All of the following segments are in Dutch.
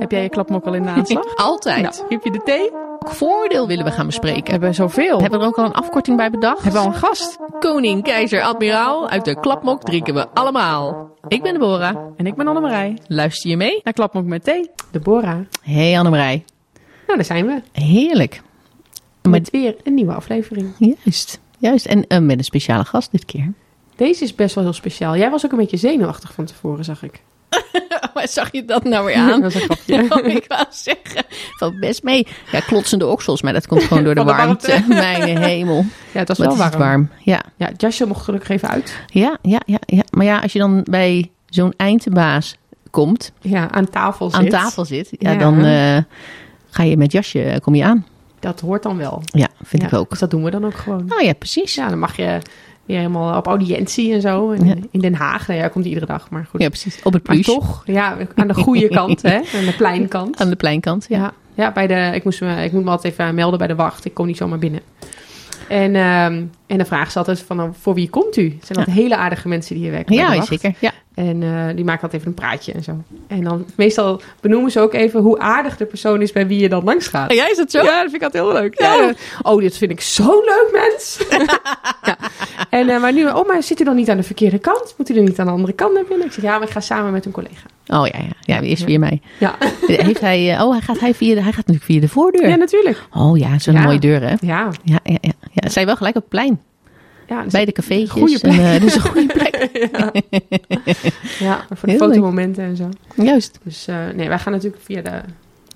Heb jij je klapmok al in de aanslag? Altijd. Nou, heb je de thee? Welk voordeel willen we gaan bespreken? We hebben zoveel. Hebben we er ook al een afkorting bij bedacht? Hebben we al een gast? Koning, keizer, admiraal, uit de klapmok drinken we allemaal. Ik ben Deborah. En ik ben Annemarij. Luister je mee? Naar Klapmok met thee. Deborah. Hey Annemarij. Nou, daar zijn we. Heerlijk. Met weer een nieuwe aflevering. Juist. Juist. En uh, met een speciale gast dit keer. Deze is best wel heel speciaal. Jij was ook een beetje zenuwachtig van tevoren, zag ik. Waar zag je dat nou weer aan? dat is een grapje. Oh, ik wou zeggen, valt best mee. Ja, klotsende oksels, maar dat komt gewoon door de, warmte. warmte. Mijn hemel. Ja, het was wel warm. warm. Ja. Ja, het jasje mocht gelukkig even uit. Ja, ja, ja, ja. Maar ja, als je dan bij zo'n eindbaas komt, Ja, aan tafel zit. aan tafel zit, ja, Ja. dan eh, ga je met jasje, kom je aan. Dat hoort dan wel. Ja, vind Ja, ik ook. Dus dat doen we dan ook gewoon. Nou ja, precies. Ja, dan mag je weer helemaal op audiëntie en zo. En Ja. In Den Haag. Nou ja, komt iedere dag, maar goed. Ja, precies. Op het maar toch, ja, aan de goede kant, hè. Aan de pleinkant. Aan de pleinkant, ja. Ja, ja bij de, ik, moest me, ik moet me altijd even melden bij de wacht. Ik kom niet zomaar binnen. En, ehm, en dan vragen ze altijd van, nou, voor wie komt u? Het zijn altijd hele aardige mensen die hier werken de Ja, zeker. Ja. En eh, die maken altijd even een praatje en zo. En dan meestal benoemen ze ook even hoe aardig de persoon is bij wie je dan langs gaat. jij is dat zo? Ja, dat vind ik altijd heel leuk. Ja. Ja. Oh, dit vind ik zo'n leuk mens. ja. En, eh, maar nu, oh, maar zit u dan niet aan de verkeerde kant? Moet u er niet aan de andere kant naar binnen? Ik zeg, ja, maar ik ga samen met een collega. Oh ja, ja. Ja, eerst via mij. Ja, Heeft hij, eh, oh, hij gaat, hij, via de, hij gaat natuurlijk via de voordeur. ja natuurlijk. Oh ja, zo'n mooie deur, hè? Ja, Ja, ja, ja. ja. Het zijn wel gelijk op het plein. Ja, dus Bij de cafeetjes. goede en, plek. eh, dus een goede plek. ja, voor de Heel fotomomenten en zo. Juist. Dus eh, nee, wij gaan natuurlijk via de,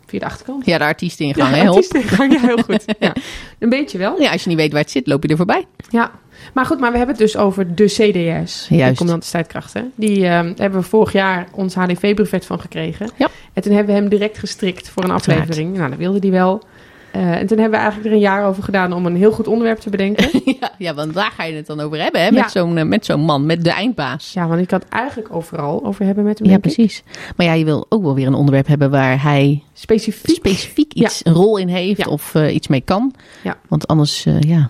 via de achterkant. Ja, de artiesteningang, Ja, hè? Hop. artiesteningang, ja, heel goed. Ja. Een beetje wel. Ja, als je niet weet waar het zit, loop je er voorbij. Ja, maar goed, maar we hebben het dus over de CDS, de Juist. commandant strijdkrachten. Die eh, hebben we vorig jaar ons HDV-brevet van gekregen. Ja. En toen hebben we hem direct gestrikt voor een Uiteraard. aflevering. Nou, dat wilde hij wel. Eh, en toen hebben we eigenlijk er een jaar over gedaan om een heel goed onderwerp te bedenken. ja, ja, want daar ga je het dan over hebben, hè? Ja. Met zo'n eh, met zo'n man, met de eindbaas. ja, want ik had het eigenlijk overal over hebben met hem, Ja, ik. precies. Maar ja, je wil ook wel weer een onderwerp hebben waar hij Specifiek. specifiek iets, een rol in heeft Ja. of eh, iets mee kan. Ja. Want anders, ja,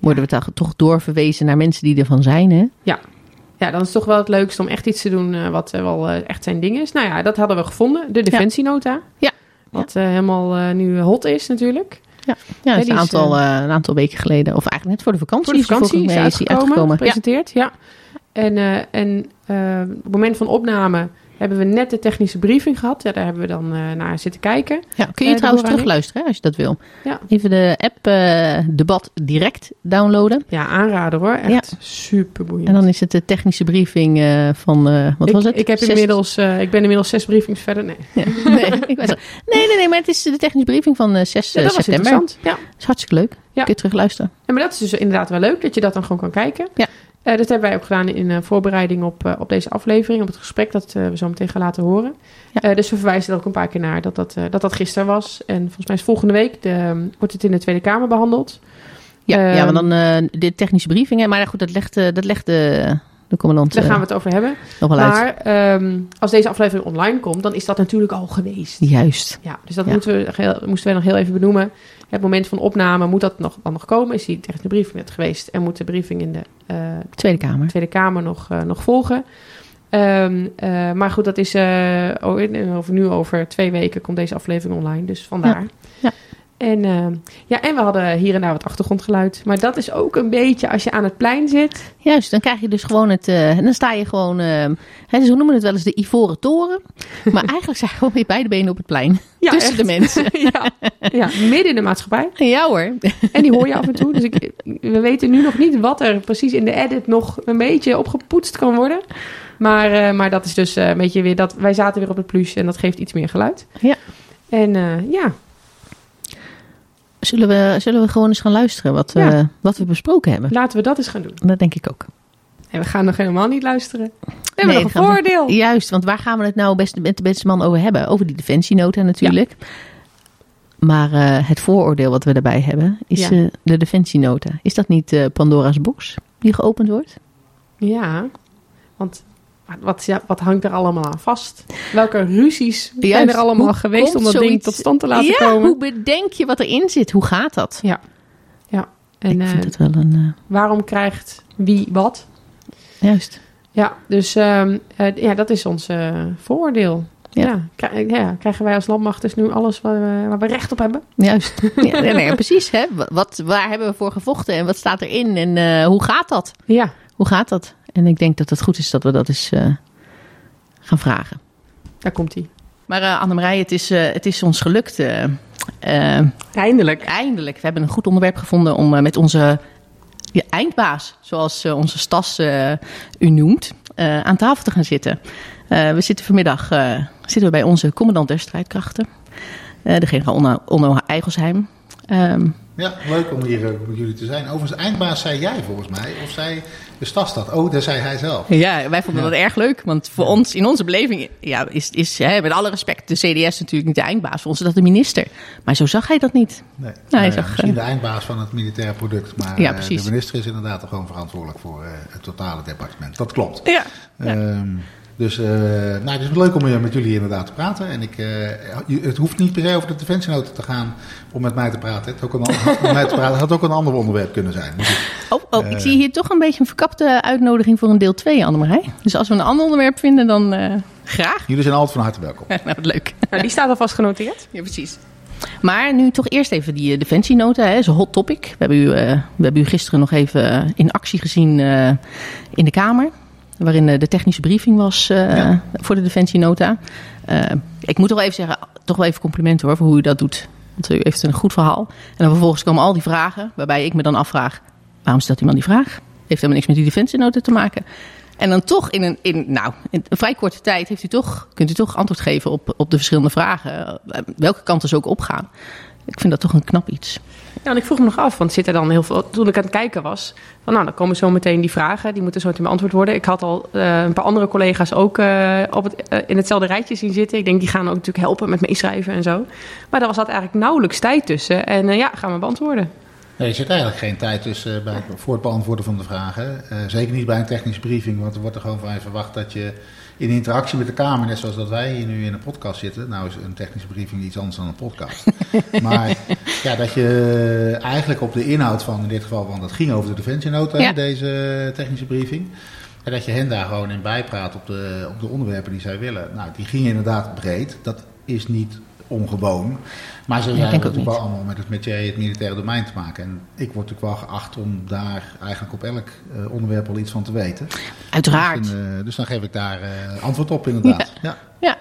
worden we toch, doorverwezen naar mensen die ervan zijn, hè? Ja, dan is het toch wel het leukste om echt iets te doen wat wel echt zijn ding is. Nou ja, dat hadden we gevonden. De defensienota. Ja. Wat eh, helemaal eh, nu hot is natuurlijk. Ja, ja is een is, aantal, eh, een aantal weken geleden, of eigenlijk net voor de vakantie. Voor de is vakantie is mij uitgekomen, Ja. gepresenteerd. Ja. En, eh, en eh, op het moment van opname hebben we net de technische briefing gehad. Ja, daar hebben we dan eh, naar zitten kijken. Ja, kun je Eh, trouwens en terugluisteren hè, als je dat wil. Ja. Even de app eh, Debat direct downloaden. Ja, aanraden hoor. Echt super boeiend. En dan is het de technische briefing van, wat ik, was het? Ik, heb Zes- inmiddels, ik ben inmiddels zes briefings verder. Nee, Ja, nee, ik nee, nee, nee, maar het is de technische briefing van eh, 6 Ja, dat was september. interessant. Ja. Dat is hartstikke leuk. Ja. Kun je terugluisteren. Ja, maar dat is dus inderdaad wel leuk dat je dat dan gewoon kan kijken. Ja. Eh, dat hebben wij ook gedaan in eh, voorbereiding op, eh, op deze aflevering, op het gesprek dat we zo meteen gaan laten horen. Ja. Dus we verwijzen er ook een paar keer naar dat dat, dat, dat gisteren was. En volgens mij is volgende week de, wordt het in de Tweede Kamer behandeld. Ja, ja Ehm, want dan de technische briefingen. Maar goed, dat legt, dat legt de, de commandant Daar eh, gaan we het over hebben. nog wel. Maar ehm, als deze aflevering online komt, dan is dat natuurlijk al geweest. Juist. Ja, dus dat Ja. Moeten we, moesten we nog heel even benoemen. Het moment van opname, moet dat nog, dan nog komen? Is die technische briefing net geweest? En moet de briefing in de eh, Tweede Kamer. Tweede Kamer nog, eh, nog volgen. Ehm, eh, maar goed, dat is eh, oh, over, nu over twee weken komt deze aflevering online. Dus vandaar. Ja. En, ehm, ja, en we hadden hier en daar wat achtergrondgeluid. Maar dat is ook een beetje als je aan het plein zit. Juist, dan krijg je dus gewoon het... eh, en dan sta je gewoon... eh, hè, ze noemen het wel eens de Ivoren Toren. Maar eigenlijk sta je gewoon met beide benen op het plein. Ja, tussen echt. de mensen. ja, ja, midden in de maatschappij. Ja hoor. En die hoor je af en toe. Dus ik, we weten nu nog niet wat er precies in de edit nog een beetje opgepoetst kan worden. Maar, eh, maar dat is dus eh, een beetje weer dat wij zaten weer op het plus en dat geeft iets meer geluid. Ja. En eh, ja, Zullen we, zullen we gewoon eens gaan luisteren wat, Ja. eh, wat we besproken hebben? laten we dat eens gaan doen. Dat denk ik ook. En we gaan nog helemaal niet luisteren. We hebben Nee, nog een we- voordeel. Juist, want waar gaan we het nou best, met de beste man over hebben? Over die defensienota natuurlijk. Maar eh, het vooroordeel wat we daarbij hebben is Ja. eh, de defensienota. Is dat niet Pandora's box die geopend wordt? Ja, want wat, ja, wat hangt er allemaal aan vast? Welke ruzies zijn er allemaal geweest om dat ding tot stand te laten ja, komen? hoe bedenk je wat erin zit? Hoe gaat dat? Ja, ja. En ik eh, vind het wel een... eh, waarom krijgt wie wat? juist. Ja, dus ehm, eh, ja, dat is ons eh, vooroordeel. Ja. Ja. kri- ja, krijgen wij als landmacht dus nu alles waar we, waar we recht op hebben? Juist. Ja, nee, nee, precies. Hè? Wat, waar hebben we voor gevochten en wat staat erin en eh, hoe gaat dat? Ja, Hoe gaat dat? En ik denk dat het goed is dat we dat eens eh, gaan vragen. daar komt hij. Maar eh Annemarij, het is, eh, het is ons gelukt. Eindelijk. eindelijk. We hebben een goed onderwerp gevonden om met onze eindbaas, zoals onze Stas u noemt, aan tafel te gaan zitten. We zitten vanmiddag zitten we bij onze commandant der strijdkrachten, de generaal Onno, Onno Eigelsheim. Ehm, Ja, leuk om hier ook met jullie te zijn. Overigens, eindbaas zei jij volgens mij, of zei de stad dat? Oh, dat zei hij zelf. Ja, wij vonden Ja. dat erg leuk. Want voor ons, in onze beleving, ja, is, is hè, met alle respect de CDS natuurlijk niet de eindbaas. Voor ons is dat de minister. Maar zo zag hij dat niet. Nee, hij Nou ja, zag, misschien eh, de eindbaas van het militaire product, maar Ja, eh, de minister is inderdaad gewoon verantwoordelijk voor eh, het totale departement. Dat klopt. Ja. Ja. Dus eh, nou, het is leuk om eh, met jullie inderdaad te praten. En ik, eh, het hoeft niet per se over de defensienota te gaan om met mij te praten. Het, had ook een, mij te praten had ook een ander onderwerp kunnen zijn. Dus ik- Oh, oh ik zie hier toch een beetje een verkapte uitnodiging voor een deel 2, Annemarij. Dus als we een ander onderwerp vinden, dan eh, graag. jullie zijn altijd van harte welkom. nou, wat leuk. Nou, die staat alvast genoteerd. Ja, precies. Maar nu toch eerst even die defensienota. Hè. Dat is een hot topic. We hebben u, eh, we hebben u gisteren nog even in actie gezien eh, in de Kamer. Waarin eh, de technische briefing was eh, Ja. voor de defensienota. Eh, ik moet toch even zeggen, toch wel even complimenten hoor, voor hoe u dat doet. Want u heeft een goed verhaal. En dan vervolgens komen al die vragen, waarbij ik me dan afvraag... waarom stelt iemand die vraag? Heeft helemaal niks met die defensienota te maken. En dan toch in een, in, nou, in een vrij korte tijd heeft u toch, kunt u toch antwoord geven op, op de verschillende vragen. Welke kant dus ook opgaan. Ik vind dat toch een knap iets. Ja, en ik vroeg me nog af, want zit er dan heel veel... Toen ik aan het kijken was, van nou, dan komen zo meteen die vragen. Die moeten zo meteen beantwoord worden. Ik had al eh, een paar andere collega's ook eh, op het, eh, in hetzelfde rijtje zien zitten. Ik denk, die gaan ook natuurlijk helpen met meeschrijven en zo. Maar daar was dat eigenlijk nauwelijks tijd tussen. En ja, gaan we beantwoorden. Nee, er zit eigenlijk geen tijd tussen eh, bij, het- voor het beantwoorden van de vragen. Eh, zeker niet bij een technische briefing, want er wordt er gewoon van je verwacht dat je in interactie met de Kamer, net zoals dat wij hier nu in een podcast zitten. Nou is een technische briefing iets anders dan een podcast. maar ja, dat je eigenlijk op de inhoud van in dit geval, want het ging over de defensienota, Ja. deze technische briefing. En dat je hen daar gewoon in bijpraat op de, op de onderwerpen die zij willen. Nou, die gingen inderdaad breed. Dat is niet ongewoon. Maar ze ik hebben natuurlijk wel allemaal met het het militaire domein te maken. En ik word natuurlijk wel geacht om daar eigenlijk op elk eh, onderwerp al iets van te weten. Uiteraard. Dus, dan, eh, dus dan geef ik daar eh, antwoord op inderdaad. Ja. Ja.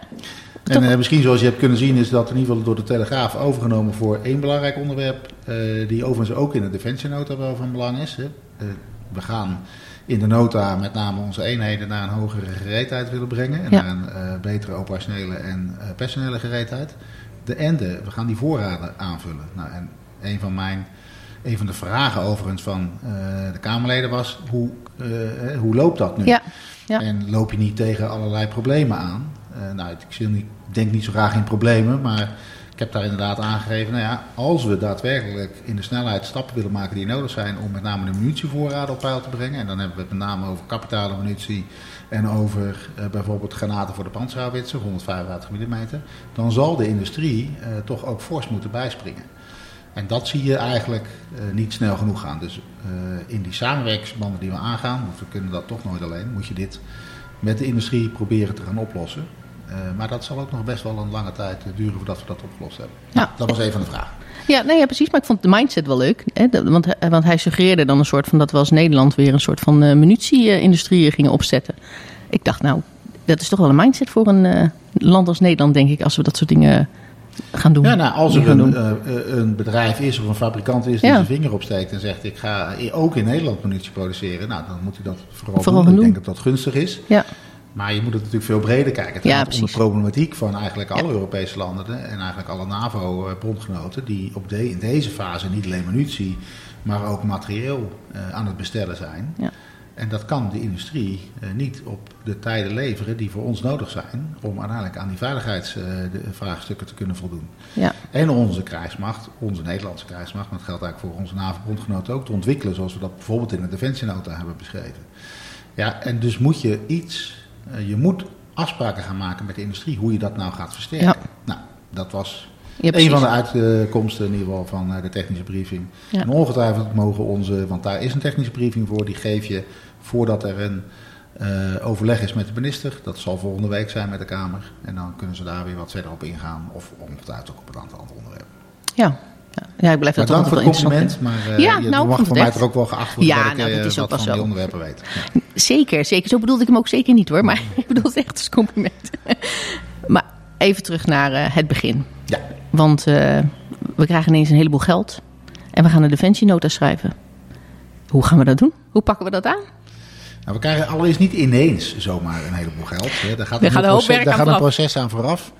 En misschien zoals je hebt kunnen zien is dat in ieder geval door de Telegraaf overgenomen voor één belangrijk onderwerp. die overigens ook in de defensienota wel van belang is. Hè. We gaan in de nota met name onze eenheden naar een hogere gereedheid willen brengen. En Ja. naar een betere operationele en personele gereedheid. De ende, we gaan die voorraden aanvullen. Nou, en een van mijn... Een van de vragen overigens van eh, de Kamerleden was, hoe, eh, eh, hoe loopt dat nu? Ja. Ja. En loop je niet tegen allerlei problemen aan? Eh, nou, ik denk niet zo graag in problemen, maar heb daar inderdaad aangegeven, nou ja, als we daadwerkelijk in de snelheid stappen willen maken die nodig zijn om met name de munitievoorraden op peil te brengen, en dan hebben we het met name over kapitale munitie en over eh, bijvoorbeeld granaten voor de panzerhaubitsen, 155 mm, dan zal de industrie eh, toch ook fors moeten bijspringen. En dat zie je eigenlijk eh, niet snel genoeg gaan. Dus in die samenwerkingsbanden die we aangaan, want we kunnen dat toch nooit alleen, moet je dit met de industrie proberen te gaan oplossen. Eh, maar dat zal ook nog best wel een lange tijd eh, duren voordat we dat opgelost hebben. Ja. Nou, dat was een van de vragen. Ja, nee, ja, precies. Maar ik vond de mindset wel leuk. Hè? Want, hij- want hij suggereerde dan een soort van dat we als Nederland weer een soort van eh munitie-industrie gingen opzetten. Ik dacht, nou, dat is toch wel een mindset voor een eh, land als Nederland, denk ik, als we dat soort dingen gaan doen. Ja, nou, als er een, eh, eh, een bedrijf is of een fabrikant is die Ja. zijn vinger opsteekt en zegt ik ga ook in Nederland munitie produceren, nou dan moet hij dat vooral, Vooral doen. Ik denk dat dat gunstig is. Ja, Maar je moet het natuurlijk veel breder kijken. Het gaat om de problematiek van eigenlijk alle Europese landen en eigenlijk alle NAVO-bondgenoten die op de, in deze fase niet alleen munitie, maar ook materieel eh, aan het bestellen zijn. Ja. En dat kan de industrie eh, niet op de tijden leveren die voor ons nodig zijn om uiteindelijk aan die veiligheidsvraagstukken te kunnen voldoen. ja, En onze krijgsmacht, onze Nederlandse krijgsmacht, maar dat geldt eigenlijk voor onze NAVO-bondgenoten ook, te ontwikkelen zoals we dat bijvoorbeeld in de defensienota hebben beschreven. Ja, en dus moet je iets, eh, je moet afspraken gaan maken met de industrie hoe je dat nou gaat versterken. Ja. Nou, dat was ja een van de uitkomsten in ieder geval van eh, de technische briefing. Ja. En ongetwijfeld mogen onze, want daar is een technische briefing voor, die geef je voordat er een, eh, overleg is met de minister. Dat zal volgende week zijn met de Kamer. En dan kunnen ze daar weer wat verder op ingaan. Of ongetwijfeld ook op een aantal andere onderwerpen. Ja. Ja, ja, ik blijf Maar dat dank voor wel het interessant compliment. Maar Ja, je nou, mag van het mij toch ook wel geacht worden Ja, dat ik nou, dat is wat wel van die onderwerpen weet. Ja. Zeker, zeker. Zo bedoelde ik hem ook zeker niet hoor. Maar ik bedoel het echt als compliment. maar even terug naar eh, het begin. Ja. Want eh, we krijgen ineens een heleboel geld. En we gaan een defensienota schrijven. Hoe gaan we dat doen? Hoe pakken we dat aan? Nou, we krijgen allereerst niet ineens zomaar een heleboel geld. Hè. Daar gaat, een, gaat een hoop proces, werk daar gaat een proces aan vooraf.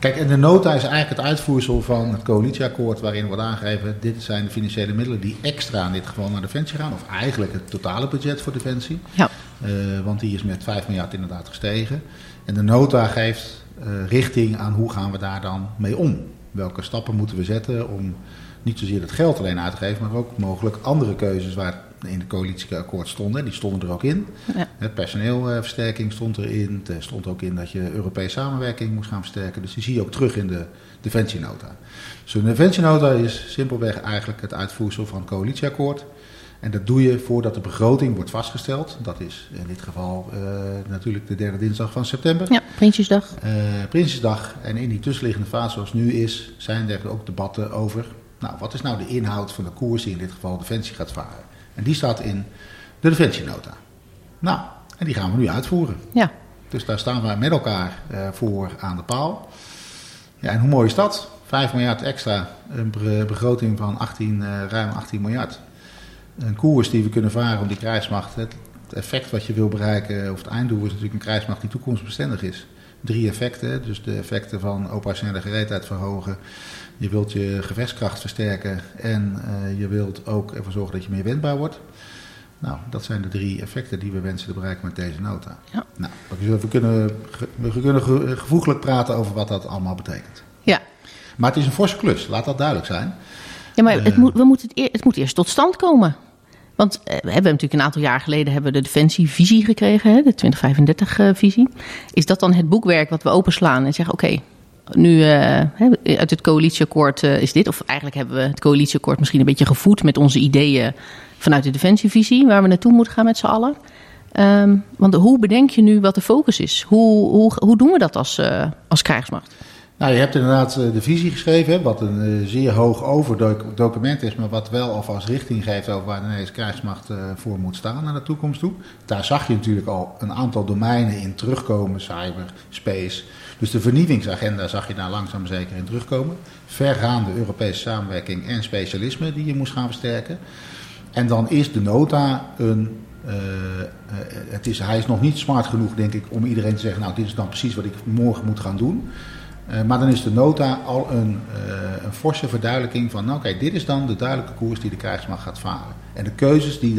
Kijk, en de nota is eigenlijk het uitvoersel van het coalitieakkoord waarin wordt aangegeven, dit zijn de financiële middelen die extra in dit geval naar Defensie gaan. Of eigenlijk het totale budget voor Defensie. Ja. Eh, want die is met 5 miljard inderdaad gestegen. En de nota geeft eh, richting aan hoe gaan we daar dan mee om. Welke stappen moeten we zetten om niet zozeer het geld alleen uit te geven, maar ook mogelijk andere keuzes waar in het coalitieakkoord stonden. Die stonden er ook in. Ja. Het personeelversterking stond erin. Er stond ook in dat je Europese samenwerking moest gaan versterken. Dus die zie je ook terug in de defensienota. Dus een defensienota is simpelweg eigenlijk het uitvoersel van het coalitieakkoord. En dat doe je voordat de begroting wordt vastgesteld. Dat is in dit geval eh, natuurlijk de derde dinsdag van september. Ja, Prinsjesdag. Eh, Prinsjesdag. En in die tussenliggende fase zoals nu is, zijn er ook debatten over... Nou, wat is nou de inhoud van de koers die in dit geval Defensie gaat varen? En die staat in de Defensienota. Nou, en die gaan we nu uitvoeren. Ja. Dus daar staan we met elkaar eh, voor aan de paal. Ja, en hoe mooi is dat? 5 miljard extra, een be- begroting van 18, eh, ruim 18 miljard. Een koers die we kunnen varen om die krijgsmacht. Het, het effect wat je wil bereiken, of het einddoel is natuurlijk een krijgsmacht die toekomstbestendig is. Drie effecten, dus de effecten van operationele gereedheid verhogen. Je wilt je gevechtskracht versterken en eh, je wilt ook ervoor zorgen dat je meer wendbaar wordt. Nou, dat zijn de drie effecten die we wensen te bereiken met deze nota. Ja. Nou, we kunnen, we kunnen ge- gevoeglijk praten over wat dat allemaal betekent. Ja. Maar het is een forse klus, laat dat duidelijk zijn. Ja, maar het, Eh. moet, we moeten het, eer- het moet eerst tot stand komen. Want eh, we hebben natuurlijk een aantal jaar geleden hebben we de defensievisie gekregen, hè, de 2035-visie. Is dat dan het boekwerk wat we openslaan en zeggen: oké, nu hè, uit het coalitieakkoord eh, is dit, of eigenlijk hebben we het coalitieakkoord misschien een beetje gevoed met onze ideeën vanuit de defensievisie, waar we naartoe moeten gaan met z'n allen. Ehm, want hoe bedenk je nu wat de focus is? Hoe, hoe, hoe doen we dat als, eh, als krijgsmacht? Nou, je hebt inderdaad de visie geschreven, wat een zeer hoog overdoc- document is, maar wat wel alvast richting geeft over waar de Nederlandse krijgsmacht voor moet staan naar de toekomst toe. Daar zag je natuurlijk al een aantal domeinen in terugkomen, cyber, space. Dus de vernieuwingsagenda zag je daar langzaam zeker in terugkomen. Vergaande Europese samenwerking en specialisme die je moest gaan versterken. En dan is de nota een. eh, eh, het is, hij is nog niet smart genoeg, denk ik, om iedereen te zeggen: Nou, dit is dan precies wat ik morgen moet gaan doen. Eh, maar dan is de nota al een, een forse verduidelijking van: Nou, oké, dit is dan de duidelijke koers die de krijgsmacht gaat varen. En de keuzes die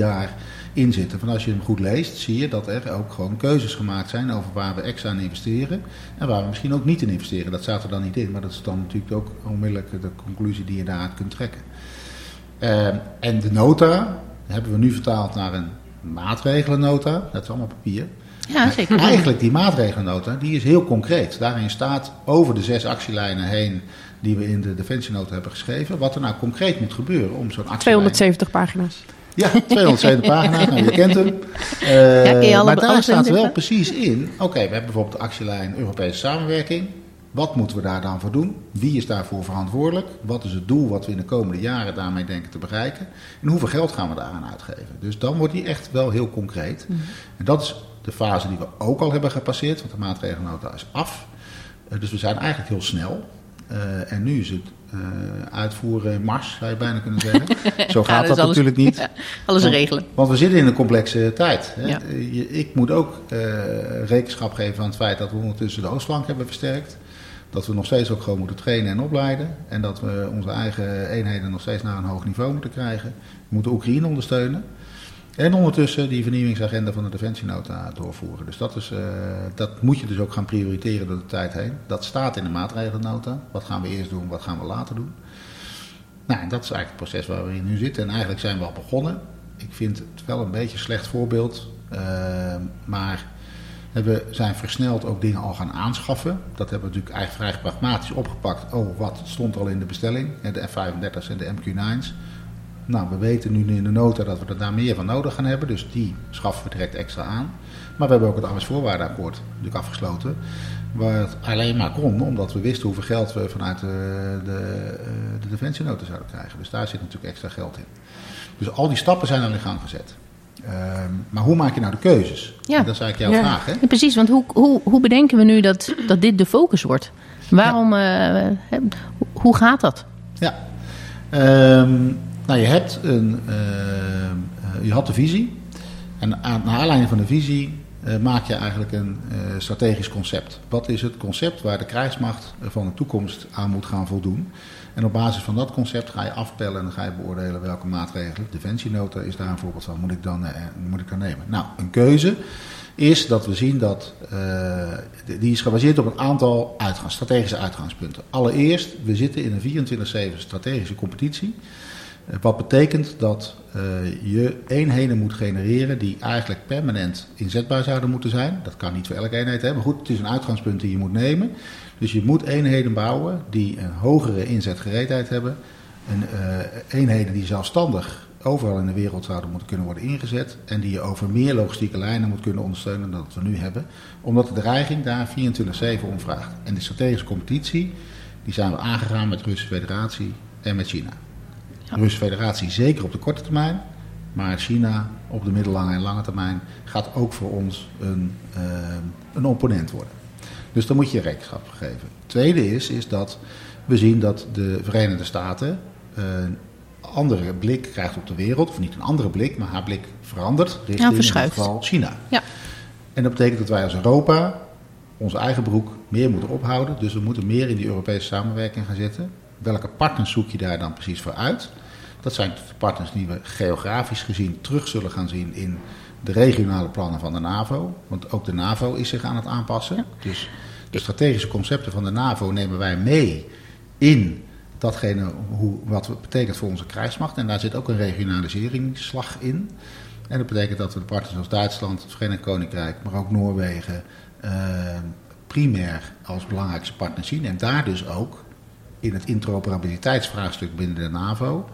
daarin zitten. Van als je hem goed leest, zie je dat er ook gewoon keuzes gemaakt zijn over waar we extra in investeren. En waar we misschien ook niet in investeren. Dat staat er dan niet in, maar dat is dan natuurlijk ook onmiddellijk de conclusie die je daaruit kunt trekken. Eh, en de nota hebben we nu vertaald naar een maatregelennota. Dat is allemaal papier. Ja, zeker. Eigenlijk die maatregelennota, die is heel concreet. Daarin staat over de zes actielijnen heen die we in de defensienota hebben geschreven, wat er nou concreet moet gebeuren om zo'n actielijn... 270 pagina's. Ja, 270 pagina's, nou je kent hem. Eh, je maar daar staat wel precies in, oké, we hebben bijvoorbeeld de actielijn Europese samenwerking. Wat moeten we daar dan voor doen? Wie is daarvoor verantwoordelijk? Wat is het doel wat we in de komende jaren daarmee denken te bereiken? En hoeveel geld gaan we daaraan uitgeven? Dus dan wordt die echt wel heel concreet. En dat is de fase die we ook al hebben gepasseerd, want de maatregelnota is af. Eh, dus we zijn eigenlijk heel snel. Eh, en nu is het uitvoeren in mars, zou je bijna kunnen zeggen. Zo gaat dat alles- natuurlijk niet. Ja, alles Want- regelen. Want we zitten in een complexe tijd. Hè? Ja. Eh, ik moet ook eh, rekenschap geven van het feit dat we ondertussen de oostflank hebben versterkt. Dat we nog steeds ook gewoon moeten trainen en opleiden. En dat we onze eigen eenheden nog steeds naar een hoog niveau moeten krijgen. We moeten Oekraïne ondersteunen. En ondertussen die vernieuwingsagenda van de Defensienota doorvoeren. Dus dat, is, eh, dat moet je dus ook gaan prioriteren door de tijd heen. Dat staat in de maatregelnota. Wat gaan we eerst doen, wat gaan we later doen. Nou, en dat is eigenlijk het proces waar we nu zitten. En eigenlijk zijn we al begonnen. Ik vind het wel een beetje een slecht voorbeeld. eh, maar we zijn versneld ook dingen al gaan aanschaffen. Dat hebben we natuurlijk eigenlijk vrij pragmatisch opgepakt. Oh, wat stond al in de bestelling? De F-35's en de MQ-9's. Nou, we weten nu in de nota dat we er daar meer van nodig gaan hebben. Dus die schaffen we direct extra aan. Maar we hebben ook het arbeidsvoorwaardenakkoord natuurlijk afgesloten. Waar het alleen maar kon, omdat we wisten hoeveel geld we vanuit de, de, eh, de defensienota zouden krijgen. Dus daar zit natuurlijk extra geld in. Dus al die stappen zijn al in gang gezet. Ehm, maar hoe maak je nou de keuzes? Ja. Dat is eigenlijk jouw Ja. vraag, hè? Ja, precies, want hoe, hoe, hoe bedenken we nu dat, dat dit de focus wordt? Waarom, eh, hoe gaat dat? Ja. Ehm, nou, je hebt een, eh, je had de visie. En aan, naar aanleiding van de visie eh, maak je eigenlijk een eh, strategisch concept. Wat is het concept waar de krijgsmacht van de toekomst aan moet gaan voldoen? En op basis van dat concept ga je afpellen en ga je beoordelen welke maatregelen. Defensienota is daar een voorbeeld van. Moet ik dan, moet ik dan nemen? Nou, een keuze is dat we zien dat die is gebaseerd op een aantal strategische uitgangspunten. Allereerst, we zitten in een 24-7 strategische competitie. Eh, Wat betekent dat eh, je eenheden moet genereren die eigenlijk permanent inzetbaar zouden moeten zijn. Dat kan niet voor elke eenheid, hè? maar goed, het is een uitgangspunt die je moet nemen. Dus je moet eenheden bouwen die een hogere inzetgereedheid hebben. Eh, eenheden die zelfstandig overal in de wereld zouden moeten kunnen worden ingezet. En die je over meer logistieke lijnen moet kunnen ondersteunen dan dat we nu hebben. Omdat de dreiging daar 24-7 om vraagt. En de strategische competitie, die zijn we aangegaan met de Russische Federatie en met China. De Russische Federatie zeker op de korte termijn. Maar China op de middellange en lange termijn gaat ook voor ons een, eh, een opponent worden. Dus daar moet je rekenschap voor geven. Het tweede is, is dat we zien dat de Verenigde Staten een andere blik krijgt op de wereld. Of niet een andere blik, maar haar blik verandert richting in verschuift. geval China. Ja. En dat betekent dat wij als Europa onze eigen broek meer moeten ophouden. Dus we moeten meer in die Europese samenwerking gaan zitten. Welke partners zoek je daar dan precies voor uit? Dat zijn de partners die we geografisch gezien terug zullen gaan zien in de regionale plannen van de NAVO. Want ook de NAVO is zich aan het aanpassen. Dus de strategische concepten van de NAVO nemen wij mee in datgene hoe, wat het betekent voor onze krijgsmacht. En daar zit ook een regionaliseringsslag in. En dat betekent dat we de partners als Duitsland, het Verenigd Koninkrijk, maar ook Noorwegen eh, primair als belangrijkste partner zien. En daar dus ook in het interoperabiliteitsvraagstuk binnen de NAVO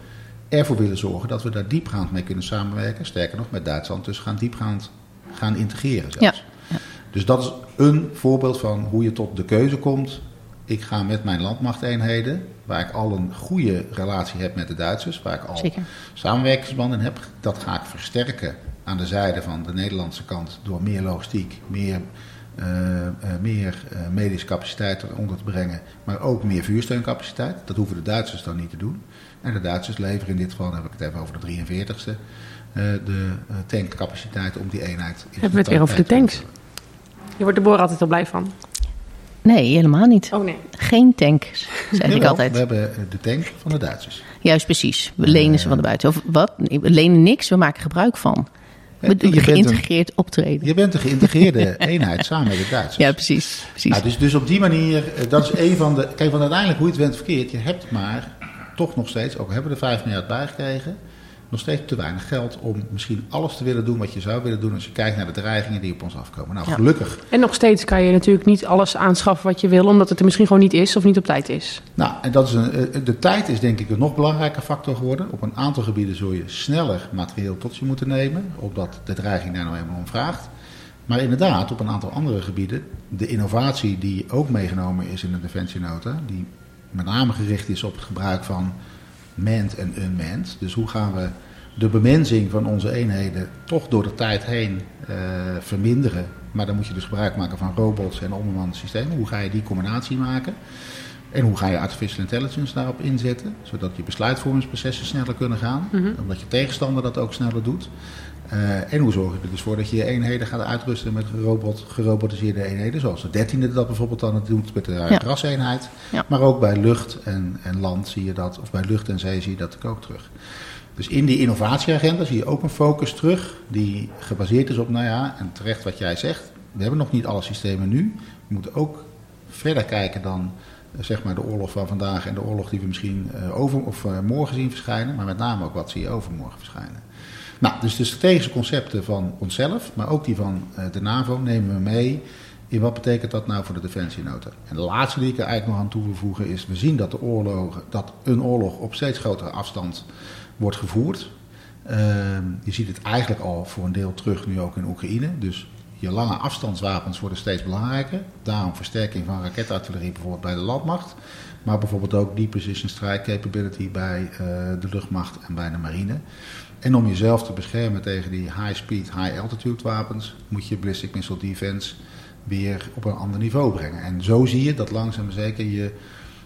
ervoor willen zorgen dat we daar diepgaand mee kunnen samenwerken. Sterker nog, met Duitsland dus gaan diepgaand gaan integreren zelfs. Ja, Dus dat is een voorbeeld van hoe je tot de keuze komt. Ik ga met mijn landmachteenheden, waar ik al een goede relatie heb met de Duitsers, waar ik al Zeker. samenwerkingsbanden heb, dat ga ik versterken aan de zijde van de Nederlandse kant door meer logistiek, meer, eh, eh, meer eh, medische capaciteit eronder te brengen, maar ook meer vuursteuncapaciteit. Dat hoeven de Duitsers dan niet te doen. En de Duitsers leveren in dit geval, dan heb ik het even over de 43ste, eh, de eh, tankcapaciteit om die eenheid. in Hebben we het weer over de tanks? Je wordt er boor altijd al blij van. Nee, helemaal niet. Oh nee. Geen tank, zeg ik altijd. We hebben eh, de tank van de Duitsers. Juist precies. We lenen ze van de buiten. Of wat? Nee, We lenen niks, we maken gebruik van. We doen je bent geïntegreerd optreden. Je bent een geïntegreerde eenheid samen met de Duitsers. Ja, precies. precies. Nou, dus, dus op die manier, dat is een van de. Kijk, want uiteindelijk hoe je het went verkeerd, je hebt maar toch nog steeds, ook hebben we er 5 miljard bij gekregen, nog steeds te weinig geld om misschien alles te willen doen wat je zou willen doen als je kijkt naar de dreigingen die op ons afkomen. Nou, Ja. gelukkig. En nog steeds kan je natuurlijk niet alles aanschaffen wat je wil, omdat het er misschien gewoon niet is of niet op tijd is. Nou, en dat is een, eh, de tijd is denk ik een nog belangrijke factor geworden. Op een aantal gebieden zul je sneller materieel tot je moeten nemen, omdat de dreiging daar nou eenmaal om vraagt. Maar inderdaad, op een aantal andere gebieden, de innovatie die ook meegenomen is in de defensienota, die met name gericht is op het gebruik van manned en unmanned. Dus hoe gaan we de bemensing van onze eenheden toch door de tijd heen eh, verminderen. Maar dan moet je dus gebruik maken van robots en onbemande systemen. Hoe ga je die combinatie maken? En hoe ga je artificial intelligence daarop inzetten, zodat je besluitvormingsprocessen sneller kunnen gaan, omdat je tegenstander dat ook sneller doet. Eh, en hoe zorg je er dus voor dat je je eenheden gaat uitrusten met robot, gerobotiseerde eenheden, zoals de dertiende dat bijvoorbeeld dan het doet met de Ja. raseenheid. Ja. Maar ook bij lucht en, en land zie je dat, of bij lucht en zee zie je dat ook terug. Dus in die innovatieagenda zie je ook een focus terug die gebaseerd is op, nou ja, en terecht wat jij zegt, we hebben nog niet alle systemen nu. We moeten ook verder kijken dan zeg maar de oorlog van vandaag en de oorlog die we misschien eh, over, of, eh, morgen zien verschijnen, maar met name ook wat zie je overmorgen verschijnen. Nou, dus de strategische concepten van onszelf, maar ook die van eh, de NAVO nemen we mee in wat betekent dat nou voor de defensienota. En de laatste die ik er eigenlijk nog aan toe wil voegen is, we zien dat, de oorlogen, dat een oorlog op steeds grotere afstand wordt gevoerd. Ehm, je ziet het eigenlijk al voor een deel terug nu ook in Oekraïne. Dus je lange afstandswapens worden steeds belangrijker. Daarom versterking van raketartillerie bijvoorbeeld bij de landmacht. Maar bijvoorbeeld ook deep precision strike capability bij uh, de luchtmacht en bij de marine. En om jezelf te beschermen tegen die high speed, high altitude wapens, moet je ballistic missile defense weer op een ander niveau brengen. En zo zie je dat langzaam zeker je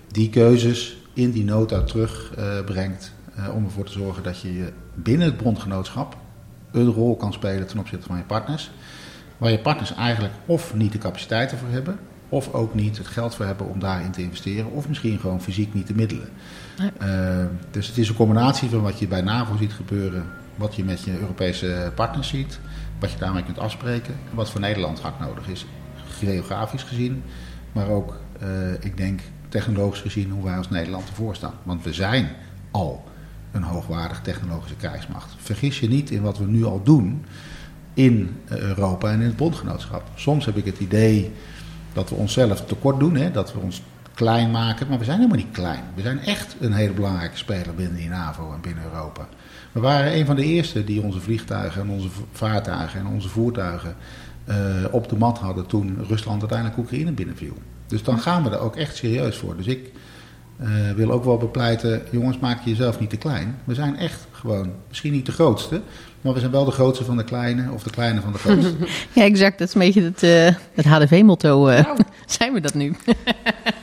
die keuzes in die nota terugbrengt. Uh, uh, om ervoor te zorgen dat je binnen het bondgenootschap een rol kan spelen ten opzichte van je partners. Waar je partners eigenlijk of niet de capaciteiten voor hebben, of ook niet het geld voor hebben om daarin te investeren, of misschien gewoon fysiek niet de middelen. Uh, dus het is een combinatie van wat je bij NAVO ziet gebeuren, wat je met je Europese partners ziet, wat je daarmee kunt afspreken en wat voor Nederland hard nodig is, geografisch gezien, maar ook, uh, ik denk, technologisch gezien hoe wij als Nederland ervoor staan. Want we zijn al een hoogwaardige technologische krijgsmacht. Vergis je niet in wat we nu al doen in Europa en in het bondgenootschap. Soms heb ik het idee dat we onszelf tekort doen, hè, dat we ons klein maken. Maar we zijn helemaal niet klein. We zijn echt een hele belangrijke speler binnen die NAVO en binnen Europa. We waren een van de eerste die onze vliegtuigen en onze vaartuigen en onze voertuigen uh, op de mat hadden toen Rusland uiteindelijk Oekraïne binnenviel. Dus dan gaan we er ook echt serieus voor. Dus ik uh, wil ook wel bepleiten, jongens, maak je jezelf niet te klein. We zijn echt gewoon, misschien niet de grootste, maar we zijn wel de grootste van de kleine of de kleine van de grootste. ja, exact. Dat is een beetje het, uh, het HDV-motto. Uh, zijn we dat nu? Dat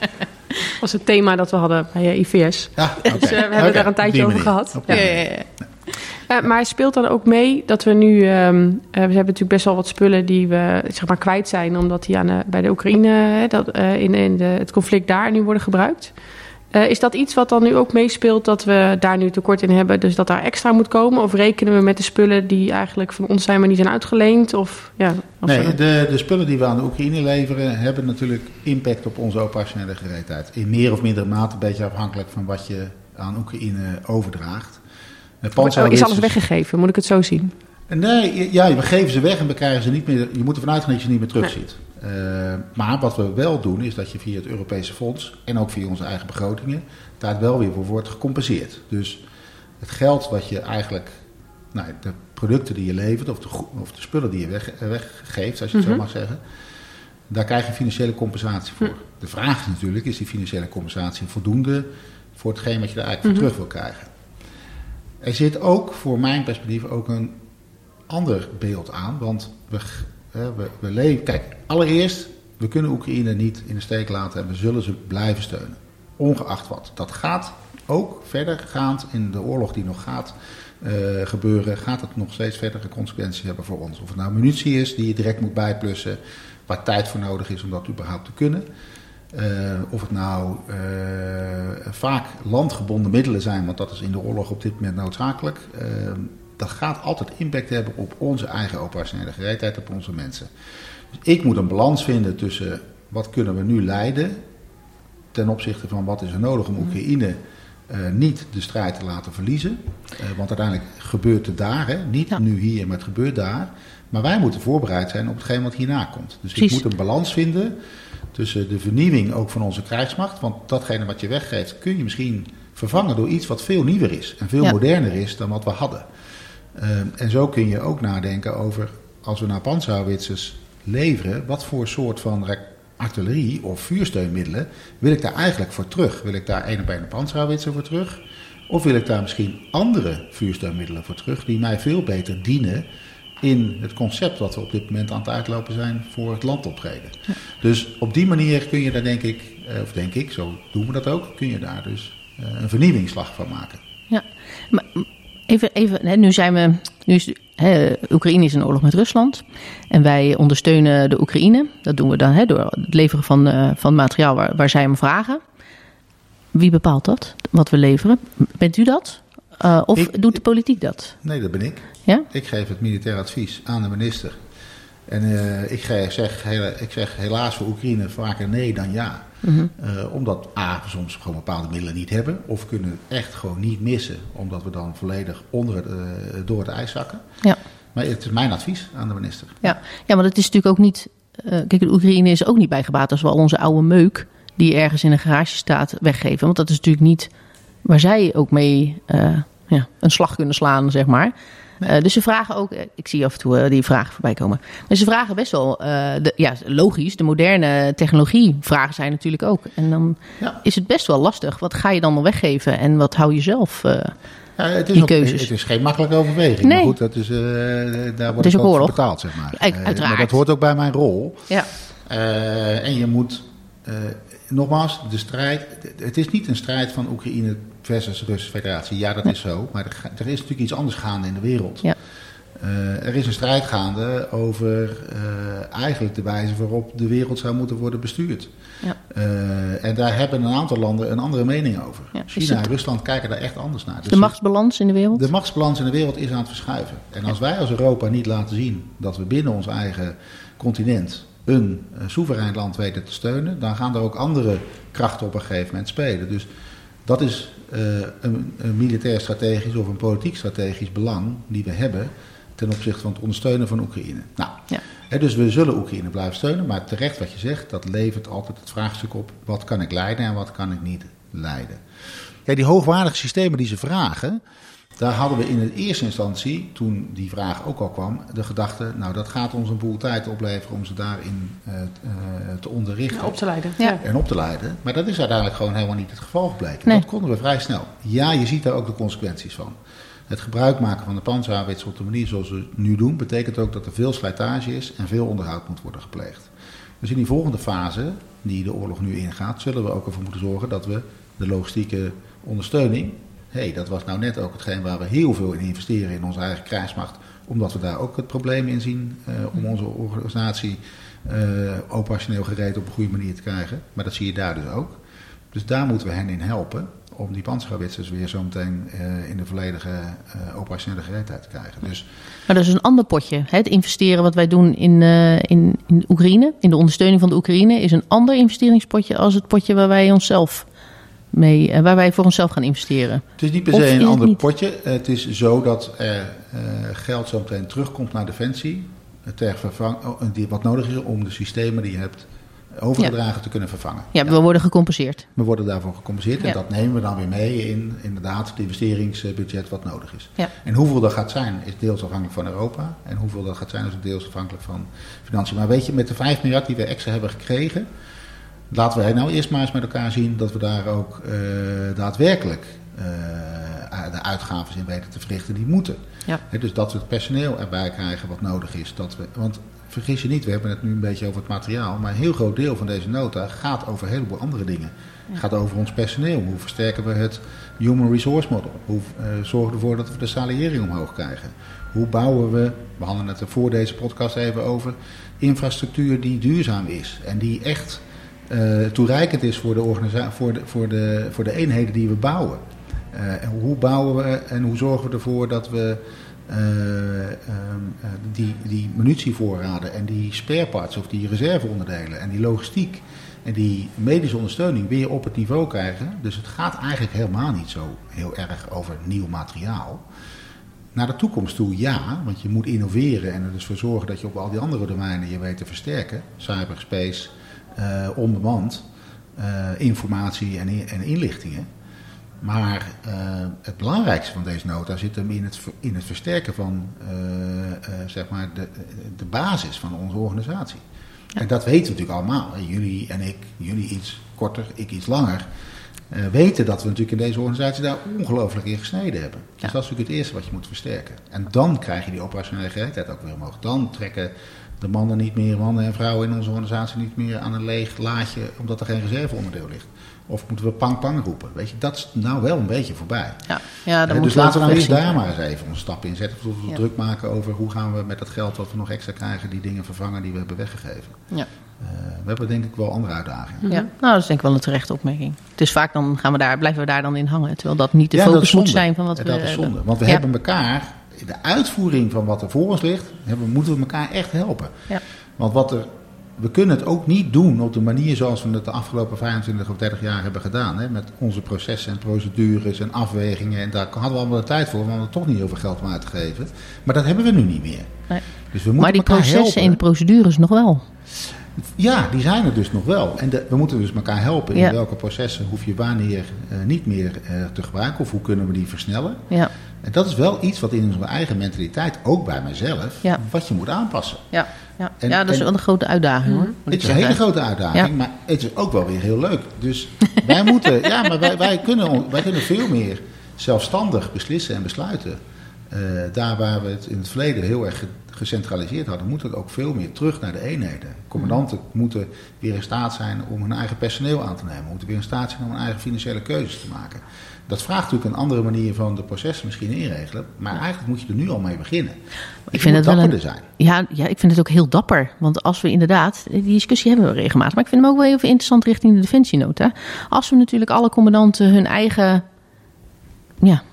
was het thema dat we hadden bij IVS. Ja, okay. Dus we hebben okay. daar een tijdje over gehad. Okay. Ja, ja, ja. Uh, maar speelt dan ook mee dat we nu... Um, we hebben natuurlijk best wel wat spullen die we zeg maar, kwijt zijn... omdat die aan de, bij de Oekraïne, dat, in, in de, het conflict daar nu worden gebruikt. Uh, is dat iets wat dan nu ook meespeelt dat we daar nu tekort in hebben, dus dat daar extra moet komen? Of rekenen we met de spullen die eigenlijk van ons zijn, maar niet zijn uitgeleend? Of, ja, of nee, de, de spullen die we aan de Oekraïne leveren hebben natuurlijk impact op onze operationele gereedheid. In meer of mindere mate, een beetje afhankelijk van wat je aan Oekraïne overdraagt. Is alles weggegeven? Moet ik het zo zien? Nee, ja, we geven ze weg en we krijgen ze niet meer. Je moet ervan uitgaan dat je ze niet meer terugziet. Nee. Uh, maar wat we wel doen, is dat je via het Europese fonds en ook via onze eigen begrotingen daar wel weer voor wordt gecompenseerd. Dus het geld wat je eigenlijk, nou, de producten die je levert of de, of de spullen die je weg, weggeeft, als je het mm -hmm. zo mag zeggen, daar krijg je financiële compensatie voor. Hm. De vraag is natuurlijk, is die financiële compensatie voldoende voor hetgeen wat je er eigenlijk voor mm -hmm. terug wil krijgen? Er zit ook, voor mijn perspectief, ook een ander beeld aan. Want we, we, leven. Kijk, allereerst, we kunnen Oekraïne niet in de steek laten en we zullen ze blijven steunen. Ongeacht wat. Dat gaat ook verdergaand in de oorlog die nog gaat uh, gebeuren, gaat het nog steeds verdere consequenties hebben voor ons. Of het nou munitie is die je direct moet bijplussen, waar tijd voor nodig is om dat überhaupt te kunnen. Uh, of het nou uh, vaak landgebonden middelen zijn, want dat is in de oorlog op dit moment noodzakelijk dat gaat altijd impact hebben op onze eigen operationele gereedheid, op onze mensen. Dus ik moet een balans vinden tussen wat kunnen we nu leiden ten opzichte van wat is er nodig om Oekraïne uh, niet de strijd te laten verliezen. Uh, want uiteindelijk gebeurt het daar, hè? niet ja. nu hier, maar het gebeurt daar. Maar wij moeten voorbereid zijn op hetgeen wat hierna komt. Dus Precies. ik moet een balans vinden tussen de vernieuwing ook van onze krijgsmacht. Want datgene wat je weggeeft kun je misschien vervangen door iets wat veel nieuwer is. En veel ja. moderner is dan wat we hadden. Uh, en zo kun je ook nadenken over, als we naar panzerhouwitsers leveren, wat voor soort van artillerie of vuursteunmiddelen wil ik daar eigenlijk voor terug? Wil ik daar één op één een panzerhouwitser voor terug? Of wil ik daar misschien andere vuursteunmiddelen voor terug, die mij veel beter dienen in het concept wat we op dit moment aan het uitlopen zijn voor het land optreden. Ja. Dus op die manier kun je daar denk ik, of denk ik, zo doen we dat ook, kun je daar dus een vernieuwingsslag van maken. Ja, maar Even, even hè, nu zijn we. Nu is, hè, Oekraïne is in oorlog met Rusland. En wij ondersteunen de Oekraïne. Dat doen we dan hè, door het leveren van, uh, van materiaal waar, waar zij om vragen. Wie bepaalt dat? Wat we leveren? Bent u dat? Uh, of ik, doet de politiek dat? Nee, dat ben ik. Ja? Ik geef het militair advies aan de minister. En uh, ik, zeg, ik zeg helaas voor Oekraïne vaker nee dan ja. Mm -hmm. uh, omdat A, we soms gewoon bepaalde middelen niet hebben. Of kunnen echt gewoon niet missen. Omdat we dan volledig onder het, uh, door het ijs zakken. Ja. Maar het is mijn advies aan de minister. Ja, ja maar dat is natuurlijk ook niet eh, kijk, de Oekraïne is ook niet bijgebaat als we al onze oude meuk, die ergens in een garage staat, weggeven. Want dat is natuurlijk niet waar zij ook mee eh, ja, een slag kunnen slaan, zeg maar. Eh, dus ze vragen ook, eh, ik zie af en toe eh, die vragen voorbij komen. Maar ze vragen best wel, de, ja, logisch, de moderne technologie vragen zij natuurlijk ook. En dan Ja. is het best wel lastig. Wat ga je dan nog weggeven en wat hou je zelf? Ja, het, is het is geen makkelijke overweging. Nee. Maar goed, dat is, daar wordt ook voor betaald, zeg maar. Uiteraard. maar dat hoort ook bij mijn rol. ja. En je moet, nogmaals, de strijd. Het is niet een strijd van Oekraïne versus Russische Federatie. Ja, dat is zo. Maar er, er is natuurlijk iets anders gaande in de wereld. Ja. Eh, er is een strijd gaande over eh, eigenlijk de wijze waarop de wereld zou moeten worden bestuurd. Ja. Eh, en daar hebben een aantal landen een andere mening over. Ja, China het- en Rusland kijken daar echt anders naar. Dus de machtsbalans in de wereld? de machtsbalans in de wereld is aan het verschuiven. En als wij als Europa niet laten zien dat we binnen ons eigen continent een eh, soeverein land weten te steunen, dan gaan er ook andere krachten op een gegeven moment spelen. Dus dat is eh, een, een militair strategisch of een politiek strategisch belang die we hebben ten opzichte van het ondersteunen van Oekraïne. Nou, Ja. hè, dus we zullen Oekraïne blijven steunen, maar terecht wat je zegt, dat levert altijd het vraagstuk op: wat kan ik leiden en wat kan ik niet leiden? Kijk, die hoogwaardige systemen die ze vragen, daar hadden we in de eerste instantie, toen die vraag ook al kwam, de gedachte, nou dat gaat ons een boel tijd opleveren om ze daarin eh, eh, te onderrichten Ja, op te leiden. Ja. en op te leiden. Maar dat is uiteindelijk gewoon helemaal niet het geval gebleken. Nee. Dat konden we vrij snel. Ja, je ziet daar ook de consequenties van. Het gebruik maken van de panzerhaubits op de manier zoals we het nu doen, betekent ook dat er veel slijtage is en veel onderhoud moet worden gepleegd. Dus in die volgende fase, die de oorlog nu ingaat, zullen we ook ervoor moeten zorgen dat we de logistieke ondersteuning. Hé, hey, dat was nou net ook hetgeen waar we heel veel in investeren in onze eigen krijgsmacht. Omdat we daar ook het probleem in zien eh, om onze organisatie eh operationeel gereed op een goede manier te krijgen. Maar dat zie je daar dus ook. Dus daar moeten we hen in helpen om die panzerhouwitsers weer zo meteen eh, in de volledige operationele gereedheid te krijgen. Dus Maar dat is een ander potje. hè. Het investeren wat wij doen in, in, in Oekraïne, in de ondersteuning van de Oekraïne, is een ander investeringspotje als het potje waar wij onszelf mee, eh, waar wij voor onszelf gaan investeren. Het is niet per se een ander niet? potje. Het is zo dat er eh, geld zo meteen terugkomt naar Defensie. eh, Ter vervang, oh, die, wat nodig is om de systemen die je hebt overgedragen te kunnen vervangen. Ja, we worden gecompenseerd. We worden daarvoor gecompenseerd en Ja. dat nemen we dan weer mee in inderdaad het investeringsbudget wat nodig is. Ja. En hoeveel dat gaat zijn is deels afhankelijk van Europa en hoeveel dat gaat zijn is ook deels afhankelijk van financiën. Maar weet je, met de 5 miljard die we extra hebben gekregen, laten we nou eerst maar eens met elkaar zien dat we daar ook eh, daadwerkelijk eh, de uitgaven in weten te verrichten die moeten. Ja. Dus dat we het personeel erbij krijgen wat nodig is. Dat we, want vergis je niet, we hebben het nu een beetje over het materiaal. Maar een heel groot deel van deze nota gaat over een heleboel andere dingen. Het gaat over ons personeel. Hoe versterken we het Human Resource Model? Hoe eh, zorgen we ervoor dat we de salariering omhoog krijgen? Hoe bouwen we, we hadden het er voor deze podcast even over, infrastructuur die duurzaam is. En die echt eh, toereikend is voor de, voor, de, voor, de, voor de eenheden die we bouwen. Eh, en hoe bouwen we en hoe zorgen we ervoor dat we eh, ehm, eh, die, die munitievoorraden en die spare parts of die reserveonderdelen en die logistiek en die medische ondersteuning weer op het niveau krijgen. Dus het gaat eigenlijk helemaal niet zo heel erg over nieuw materiaal. Naar de toekomst toe ja, want je moet innoveren en er dus voor zorgen dat je op al die andere domeinen je weet te versterken. Cyberspace, onbemand, eh, informatie en, en inlichtingen. Maar eh, het belangrijkste van deze nota zit hem in het, in het versterken van eh, eh, zeg maar de, de basis van onze organisatie. En dat weten we natuurlijk allemaal. hè. Jullie en ik, jullie iets korter, ik iets langer. eh, weten dat we natuurlijk in deze organisatie daar ongelooflijk in gesneden hebben. Dus dat is natuurlijk het eerste wat je moet versterken. En dan krijg je die operationele gereedheid ook weer omhoog. Dan trekken de mannen niet meer, mannen en vrouwen in onze organisatie niet meer aan een leeg laadje omdat er geen reserveonderdeel ligt. Of moeten we pang pang roepen. Weet je, dat is nou wel een beetje voorbij. Ja, ja dan Eh, dus we laten we nou eerst daar maar eens even onze stap in zetten. Tot we Ja. druk maken over hoe gaan we met dat geld wat we nog extra krijgen, die dingen vervangen die we hebben weggegeven. Ja. Eh, we hebben denk ik wel andere uitdagingen. Ja, nou, dat is denk ik wel een terechte opmerking. Dus vaak dan gaan we daar, blijven we daar dan in hangen. Terwijl dat niet de Ja, focus is moet zijn van wat En we dat is hebben. zonde. Want we Ja. hebben elkaar, de uitvoering van wat er voor ons ligt, hebben, moeten we elkaar echt helpen. Ja. Want wat er, we kunnen het ook niet doen op de manier zoals we het de afgelopen 25 of 30 jaar hebben gedaan. Hè? Met onze processen en procedures en afwegingen. En daar hadden we allemaal de tijd voor, want we hadden toch niet heel veel geld om uit te geven. Maar dat hebben we nu niet meer. Nee. Dus we moeten Maar die processen helpen. en de procedures nog wel. Ja, die zijn er dus nog wel. En de- we moeten dus elkaar helpen in Ja. welke processen hoef je wanneer eh, niet meer eh, te gebruiken of hoe kunnen we die versnellen. Ja, En dat is wel iets wat in onze eigen mentaliteit, ook bij mezelf, Ja. wat je moet aanpassen. ja, ja. En- ja dat is wel een grote uitdaging hoor. Het is een hele grote uitdaging, Ja. maar het is ook wel weer heel leuk. Dus wij moeten, ja, maar wij, wij, kunnen, wij kunnen veel meer zelfstandig beslissen en besluiten. Eh, daar waar we het in het verleden heel erg ge- gecentraliseerd hadden, moet het ook veel meer terug naar de eenheden. Commandanten moeten weer in staat zijn om hun eigen personeel aan te nemen, moeten weer in staat zijn om hun eigen financiële keuzes te maken. Dat vraagt natuurlijk een andere manier van de processen misschien inregelen, maar eigenlijk moet je er nu al mee beginnen. Ik vind het wel een, zijn. ja, ja, ik vind het ook heel dapper. Want als we inderdaad, die discussie hebben we regelmatig, maar ik vind hem ook wel even interessant richting de defensienota. Als we natuurlijk alle commandanten hun eigen, ja,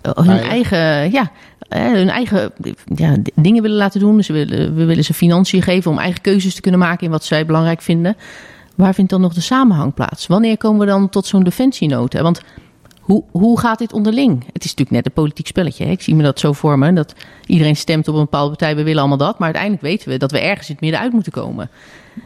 eh, hun Eigen. eigen, ja, eh, hun eigen ja, dingen willen laten doen. Dus we willen, we willen ze financiën geven om eigen keuzes te kunnen maken in wat zij belangrijk vinden. Waar vindt dan nog de samenhang plaats? Wanneer komen we dan tot zo'n defensienota? Want hoe, hoe gaat dit onderling? Het is natuurlijk net een politiek spelletje. Hè? Ik zie me dat zo voor me. Dat iedereen stemt op een bepaalde partij. We willen allemaal dat. Maar uiteindelijk weten we dat we ergens in het midden uit moeten komen.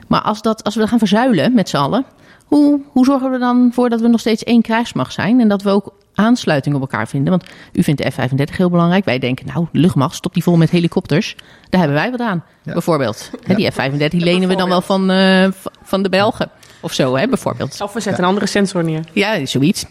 Maar als, dat, als we dat gaan verzuilen met z'n allen. Hoe, hoe zorgen we er dan voor dat we nog steeds één krijgsmacht zijn? En dat we ook aansluiting op elkaar vinden. Want u vindt de F-35 heel belangrijk. Wij denken, nou, de luchtmacht, stop die vol met helikopters. Daar hebben wij wat aan, Ja. bijvoorbeeld. Die F-35 lenen we dan wel van, eh, van de Belgen. Of zo, hè, bijvoorbeeld. Of we zetten een andere sensor neer. Ja, zoiets.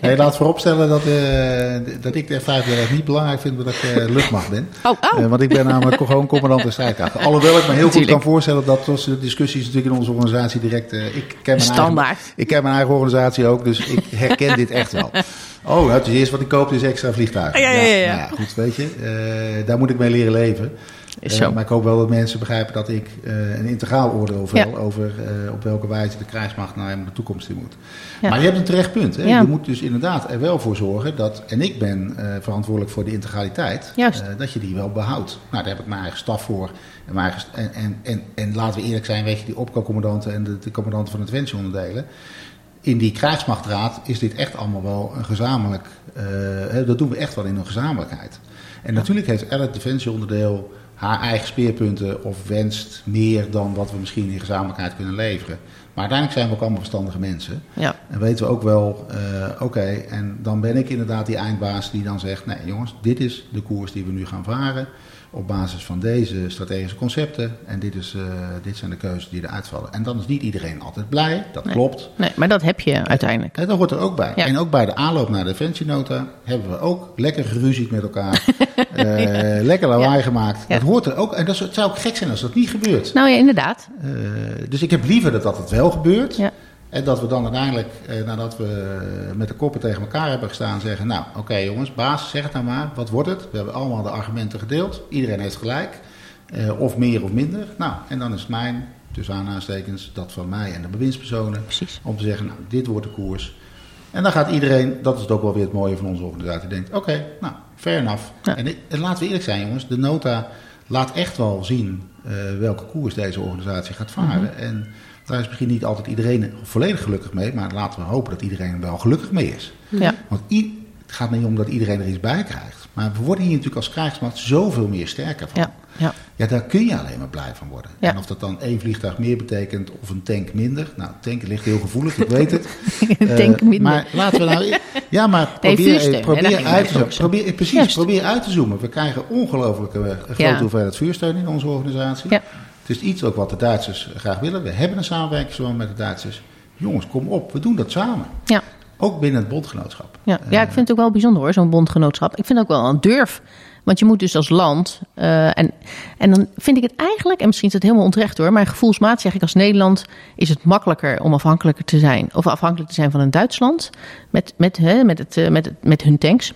Nee, laat vooropstellen dat, eh, dat ik de F-35 niet belangrijk vind, maar dat ik eh, luchtmacht ben. Oh, oh. Eh, want ik ben namelijk gewoon commandant en strijdkrachten. Alhoewel ik me heel goed kan voorstellen dat tussen de discussies natuurlijk in onze organisatie direct... eh, ik, ken mijn Standaard. Eigen, ik ken mijn eigen organisatie ook, dus ik herken dit echt wel. Oh, nou, het is eerst wat ik koop is extra vliegtuigen. Ja, ja, ja, ja. nou goed, weet je, eh, daar moet ik mee leren leven. Is Eh, zo. maar ik hoop wel dat mensen begrijpen dat ik eh, een integraal oordeel vel Ja. over eh, op welke wijze de krijgsmacht nou helemaal de toekomst in moet. Maar je hebt een terecht punt. Hè? Je moet dus inderdaad er wel voor zorgen dat, en ik ben verantwoordelijk voor de integraliteit, dat je die wel behoudt. Nou, daar heb ik mijn eigen staf voor. En, mijn eigen, en, en, en, en laten we eerlijk zijn, weet je, die opko-commandanten en de, de commandanten van de defensieonderdelen. In die krijgsmachtraad is dit echt allemaal wel een gezamenlijk, dat doen we echt wel in een gezamenlijkheid. En natuurlijk heeft elk defensieonderdeel haar eigen speerpunten of wenst meer dan wat we misschien in gezamenlijkheid kunnen leveren. Maar uiteindelijk zijn we ook allemaal verstandige mensen. Ja. En weten we ook wel, eh, oké, en dan ben ik inderdaad die eindbaas die dan zegt: nee jongens, dit is de koers die we nu gaan varen. Op basis van deze strategische concepten. En dit, is, eh, dit zijn de keuzes die eruit vallen. En dan is niet iedereen altijd blij, dat Nee. klopt. Nee, maar dat heb je uiteindelijk. En dat hoort er ook bij. Ja. En ook bij de aanloop naar de defensienota hebben we ook lekker geruzied met elkaar. Eh, lekker lawaai gemaakt. Dat hoort er ook. En dat zou ook gek zijn als dat niet gebeurt. Nou ja, inderdaad. Eh, dus ik heb liever dat dat het wel gebeurt. Ja. En dat we dan uiteindelijk, eh, nadat we met de koppen tegen elkaar hebben gestaan, zeggen: Nou, oké jongens, baas, zeg het nou maar. Wat wordt het? We hebben allemaal de argumenten gedeeld. Iedereen heeft gelijk. Eh, of meer of minder. Nou, en dan is het mijn, tussen aanhalingstekens, dat van mij en de bewindspersonen. Precies. Om te zeggen: Nou, dit wordt de koers. En dan gaat iedereen, dat is ook wel weer het mooie van onze organisatie, denkt: Oké, nou, fair enough. Ja. En, en laten we eerlijk zijn, jongens, de nota laat echt wel zien eh, welke koers deze organisatie gaat varen. Mhm. En daar is misschien niet altijd iedereen volledig gelukkig mee, maar laten we hopen dat iedereen er wel gelukkig mee is. Ja. Want het gaat niet om dat iedereen er iets bij krijgt. Maar we worden hier natuurlijk als krijgsmacht zoveel meer sterker van. Ja. Ja. Ja, daar kun je alleen maar blij van worden. Ja. En of dat dan één vliegtuig meer betekent of een tank minder. Nou, tank ligt heel gevoelig, ik weet het. Een Eh, tank minder. Maar laten we nou... Ja, maar Nee, probeer, vuursteun, daar probeer uit te zoomen. Probeer, precies, Juist. probeer uit te zoomen. We krijgen ongelooflijke eh, grote hoeveelheid vuursteun in onze organisatie. Ja. Het is iets ook wat de Duitsers graag willen. We hebben een samenwerkingsverband met de Duitsers. Jongens, kom op, we doen dat samen. Ja. Ook binnen het bondgenootschap. Ja, ja, ik vind het ook wel bijzonder hoor, zo'n bondgenootschap. Ik vind het ook wel een durf. Want je moet dus als land. eh, en, en dan vind ik het eigenlijk, en misschien is het helemaal onterecht hoor, maar gevoelsmaat zeg ik als Nederland is het makkelijker om afhankelijker te zijn. Of afhankelijk te zijn van een Duitsland. Met, met, hè, met, het, eh, met, het, met hun tanks.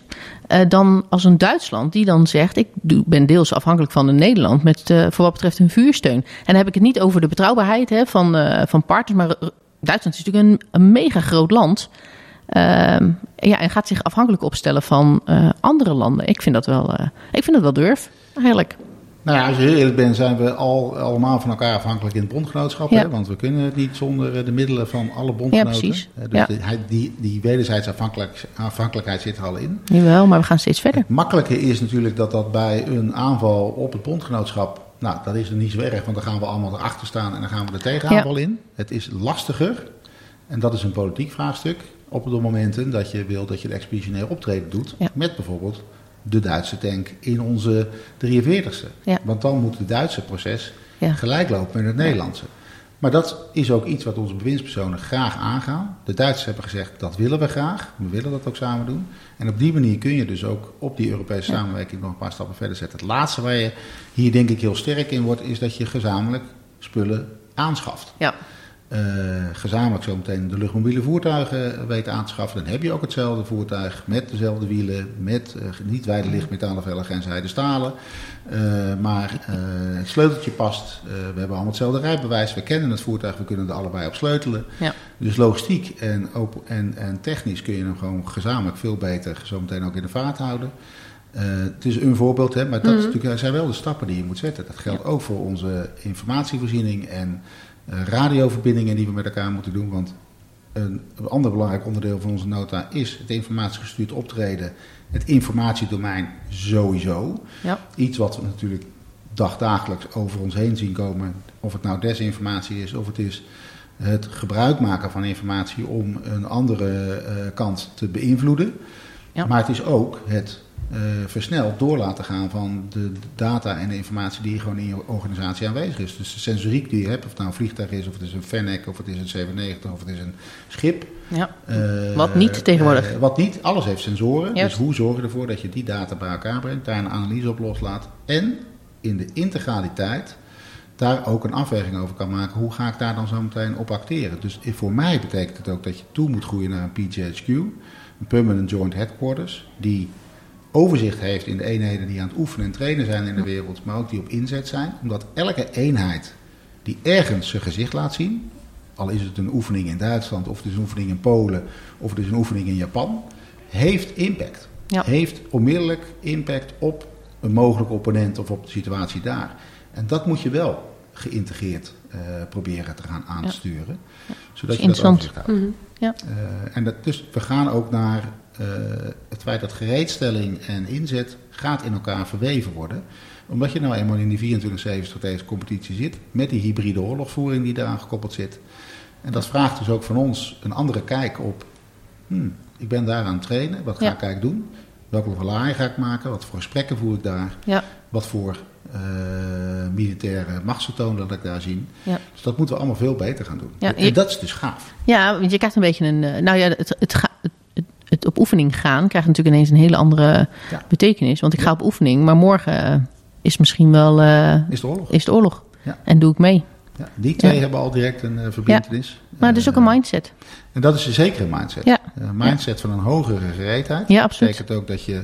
eh, dan als een Duitsland die dan zegt: Ik ben deels afhankelijk van een Nederland. Met, voor wat betreft hun vuursteun. En dan heb ik het niet over de betrouwbaarheid hè, van, van partners. Maar Duitsland is natuurlijk een, een mega groot land. Ehm, ja, en gaat zich afhankelijk opstellen van eh, andere landen. Ik vind dat wel, eh, ik vind dat wel durf, eigenlijk. Nou ja, als je heel eerlijk bent, zijn we al, allemaal van elkaar afhankelijk in het bondgenootschap. Ja. Hè? Want we kunnen het niet zonder eh, de middelen van alle bondgenoten. precies. Dus Ja. de- hij- die, die wederzijdse afhankelijk, afhankelijkheid zit er al in. Jawel, maar we gaan steeds verder. Het makkelijke is natuurlijk dat dat bij een aanval op het bondgenootschap... Nou, dat is er niet zo erg, want dan gaan we allemaal erachter staan en dan gaan we er tegenaanval in. Het is lastiger, en dat is een politiek vraagstuk... op de momenten dat je wil dat je de expeditionair optreden doet... Ja. met bijvoorbeeld de Duitse tank in onze 43ste. Ja. Want dan moet het Duitse proces Ja. gelijk lopen met het Nederlandse. Maar dat is ook iets wat onze bewindspersonen graag aangaan. De Duitsers hebben gezegd, dat willen we graag. We willen dat ook samen doen. En op die manier kun je dus ook op die Europese samenwerking nog een paar stappen verder zetten. Het laatste waar je hier denk ik heel sterk in wordt, is dat je gezamenlijk spullen aanschaft. Ja. Eh, gezamenlijk zometeen de luchtmobiele voertuigen weet aan te schaffen. Dan heb je ook hetzelfde voertuig met dezelfde wielen, met eh, niet wijde lichtmetalen velgen en zijde stalen. Eh, maar het sleuteltje past. We hebben allemaal hetzelfde rijbewijs. We kennen het voertuig, we kunnen er allebei op sleutelen. Ja. Dus logistiek en, en, en technisch kun je hem gewoon gezamenlijk veel beter zometeen ook in de vaart houden. Het is een voorbeeld, hè, maar dat natuurlijk, zijn wel de stappen die je moet zetten. Dat geldt ook voor onze informatievoorziening en radioverbindingen die we met elkaar moeten doen. Want een, een ander belangrijk onderdeel van onze nota is het informatiegestuurd optreden. Het informatiedomein sowieso. Ja. Iets wat we natuurlijk dagdagelijks over ons heen zien komen. Of het nou desinformatie is, of het is het gebruik maken van informatie om een andere eh, kant te beïnvloeden. Ja. Maar het is ook het eh, versneld door laten gaan van de data en de informatie die gewoon in je organisatie aanwezig is. Dus de sensoriek die je hebt, of het nou een vliegtuig is, of het is een Fennec, of het is een 790, of het is een schip. Ja. Eh, Wat niet tegenwoordig. eh, wat niet, alles heeft sensoren. Dus hoe zorg je ervoor dat je die data bij elkaar brengt, daar een analyse op loslaat en in de integraliteit daar ook een afweging over kan maken. Hoe ga ik daar dan zo meteen op acteren? Dus voor mij betekent het ook dat je toe moet groeien naar een PGHQ, een Permanent Joint Headquarters, die overzicht heeft in de eenheden die aan het oefenen en trainen zijn in de wereld, maar ook die op inzet zijn. Omdat elke eenheid die ergens zijn gezicht laat zien, al is het een oefening in Duitsland, of het is een oefening in Polen, of het is een oefening in Japan, heeft impact. Ja. Heeft onmiddellijk impact op een mogelijke opponent of op de situatie daar. En dat moet je wel geïntegreerd eh, proberen te gaan aansturen. Zodat je dat interessant. overzicht houdt. Mhm. Ja. Eh, en dat, dus we gaan ook naar eh, het feit dat gereedstelling en inzet gaat in elkaar verweven worden. Omdat je nou eenmaal in die 24-7 strategische competitie zit, met die hybride oorlogvoering die daaraan gekoppeld zit. En dat vraagt dus ook van ons een andere kijk op, hmm, ik ben daar aan het trainen, wat ga Ja. ik eigenlijk doen? Welke verlaai ga ik maken? Wat voor gesprekken voer ik daar? Ja. Wat voor eh, militaire machtsvertoon dat ik daar zie? Ja. Dus dat moeten we allemaal veel beter gaan doen. Ja, en je- dat is dus gaaf. Ja, want je krijgt een beetje een. eh, Nou ja, het, het, het, op oefening gaan krijgt natuurlijk ineens een hele andere Ja. betekenis. Want ik ga op oefening, maar morgen eh, is misschien wel. eh, Is de oorlog. is de oorlog. Ja. En doe ik mee. Ja, die twee Ja. hebben al direct een eh, verbindenis. Maar het is ook een mindset. En dat is zeker een mindset. Ja. Een mindset van een hogere gereedheid. Ja, absoluut. betekent ook dat je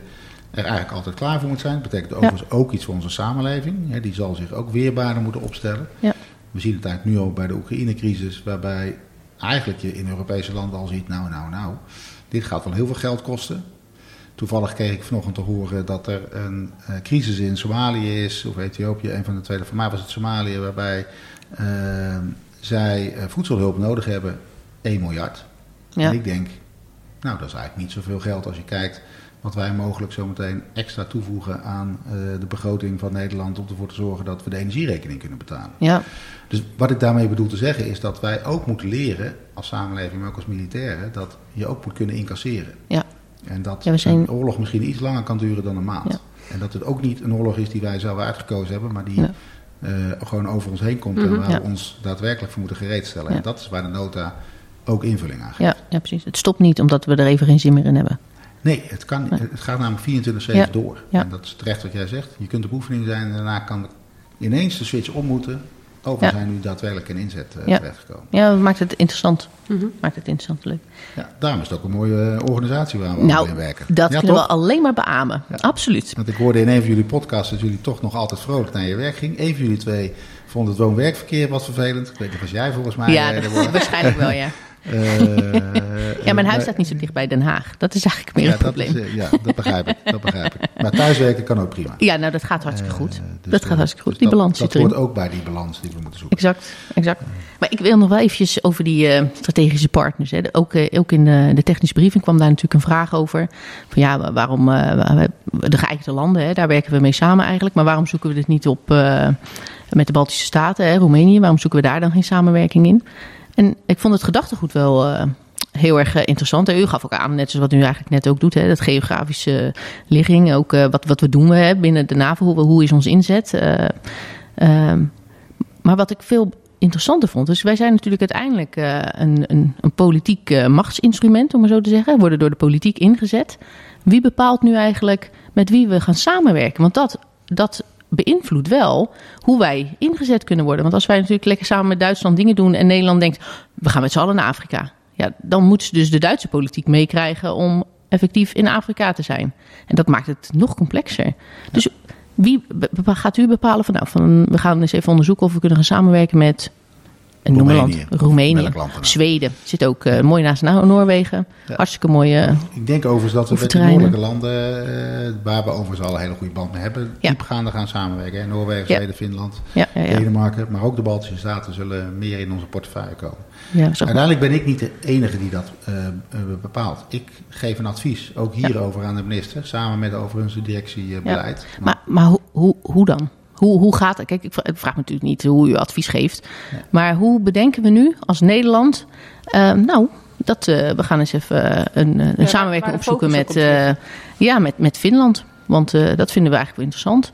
er eigenlijk altijd klaar voor moet zijn. betekent overigens ook iets voor onze samenleving. Die zal zich ook weerbaarder moeten opstellen. Ja. We zien het eigenlijk nu al bij de Oekraïne-crisis, waarbij eigenlijk je in Europese landen al ziet, nou, nou, nou, dit gaat wel heel veel geld kosten. Toevallig kreeg ik vanochtend te horen dat er een eh, crisis in Somalië is, of Ethiopië, een van de tweede. Voor mij was het Somalië, waarbij eh, zij eh, voedselhulp nodig hebben, 1 miljard. Ja. En ik denk, nou, dat is eigenlijk niet zoveel geld als je kijkt wat wij mogelijk zometeen extra toevoegen aan eh, de begroting van Nederland om ervoor te zorgen dat we de energierekening kunnen betalen. Ja. Dus wat ik daarmee bedoel te zeggen is dat wij ook moeten leren, als samenleving, maar ook als militairen, dat je ook moet kunnen incasseren. Ja. En dat Ja, we zijn- een oorlog misschien iets langer kan duren dan een maand. Ja. En dat het ook niet een oorlog is die wij zelf uitgekozen hebben, maar die Ja. eh, gewoon over ons heen komt Mhm, en waar ja. we ons daadwerkelijk voor moeten gereedstellen. En dat is waar de nota ook invulling aan geeft. Ja, ja, precies. Het stopt niet omdat we er even geen zin meer in hebben. Nee, het, kan, niet. het gaat namelijk 24-7 Ja. door. Ja. En dat is terecht wat jij zegt. Je kunt op oefening zijn en daarna kan ineens de switch om moeten. We Ja. zijn nu daadwerkelijk in inzet eh, Ja. terechtgekomen. Ja, dat maakt het interessant. Mhm. Maakt het interessant leuk. Ja, daarom is het ook een mooie eh, organisatie waar we nou, in werken. dat ja, kunnen toch? we alleen maar beamen. Ja. Absoluut. Want ik hoorde in een van jullie podcasts dat jullie toch nog altijd vrolijk naar je werk ging. Een van jullie twee vond het woon-werkverkeer wat vervelend. Ik weet niet of jij volgens mij. Ja, eh, dat- waarschijnlijk wel, ja. Uh, ja, mijn huis staat niet zo dicht bij Den Haag. Dat is eigenlijk meer ja, een probleem. Dat is, ja, dat begrijp ik. Dat begrijp ik. Maar thuiswerken kan ook prima. Ja, nou dat gaat hartstikke goed. Dus dat gaat hartstikke goed. Dus die balans dat, zit erin. Dat hoort ook bij die balans die we moeten zoeken. Exact, exact. Maar ik wil nog wel eventjes over die uh, strategische partners. Hè. Ook, uh, ook in de, de, technische briefing kwam daar natuurlijk een vraag over. Van ja, waarom uh, de geëikte landen, hè, daar werken we mee samen eigenlijk. Maar waarom zoeken we dit niet op met de Baltische Staten, hè, Roemenië? Waarom zoeken we daar dan geen samenwerking in? En ik vond het gedachtegoed wel heel erg interessant. U gaf ook aan, net zoals wat u eigenlijk net ook doet, hè, dat geografische ligging. Ook wat, wat we doen binnen de NAVO, hoe, hoe is ons inzet. Uh, maar wat ik veel interessanter vond. Dus wij zijn natuurlijk uiteindelijk een, een, een, politiek machtsinstrument, om maar zo te zeggen. Worden door de politiek ingezet. Wie bepaalt nu eigenlijk met wie we gaan samenwerken? Want dat, dat beïnvloedt wel hoe wij ingezet kunnen worden. Want als wij natuurlijk lekker samen met Duitsland dingen doen en Nederland denkt, we gaan met z'n allen naar Afrika. Ja, dan moeten ze dus de Duitse politiek meekrijgen om effectief in Afrika te zijn. En dat maakt het nog complexer. Dus wie gaat u bepalen van, nou, van we gaan eens even onderzoeken of we kunnen gaan samenwerken met een Roemenië, land, Roemenië, Zweden zit ook uh, mooi naast nou, Noorwegen. Ja. Hartstikke mooie. Uh, Ik denk overigens dat we met de noordelijke landen, uh, waar we overigens al een hele goede band mee hebben, ja. diepgaande gaan samenwerken. Hè? Noorwegen, Zweden, Finland, Denemarken, maar ook de Baltische Staten zullen meer in onze portefeuille komen. Uiteindelijk ben ik niet de enige die dat bepaalt. Ik geef een advies, ook hierover aan de minister, samen met overigens de directiebeleid. Maar, maar, maar hoe, hoe dan? Hoe, hoe gaat het? Kijk, ik vraag, natuurlijk niet hoe u advies geeft. Maar hoe bedenken we nu als Nederland... Uh, nou, dat, uh, we gaan eens even een, een ja, samenwerking opzoeken met, uh, ja, met, met Finland. Want dat vinden we eigenlijk wel interessant.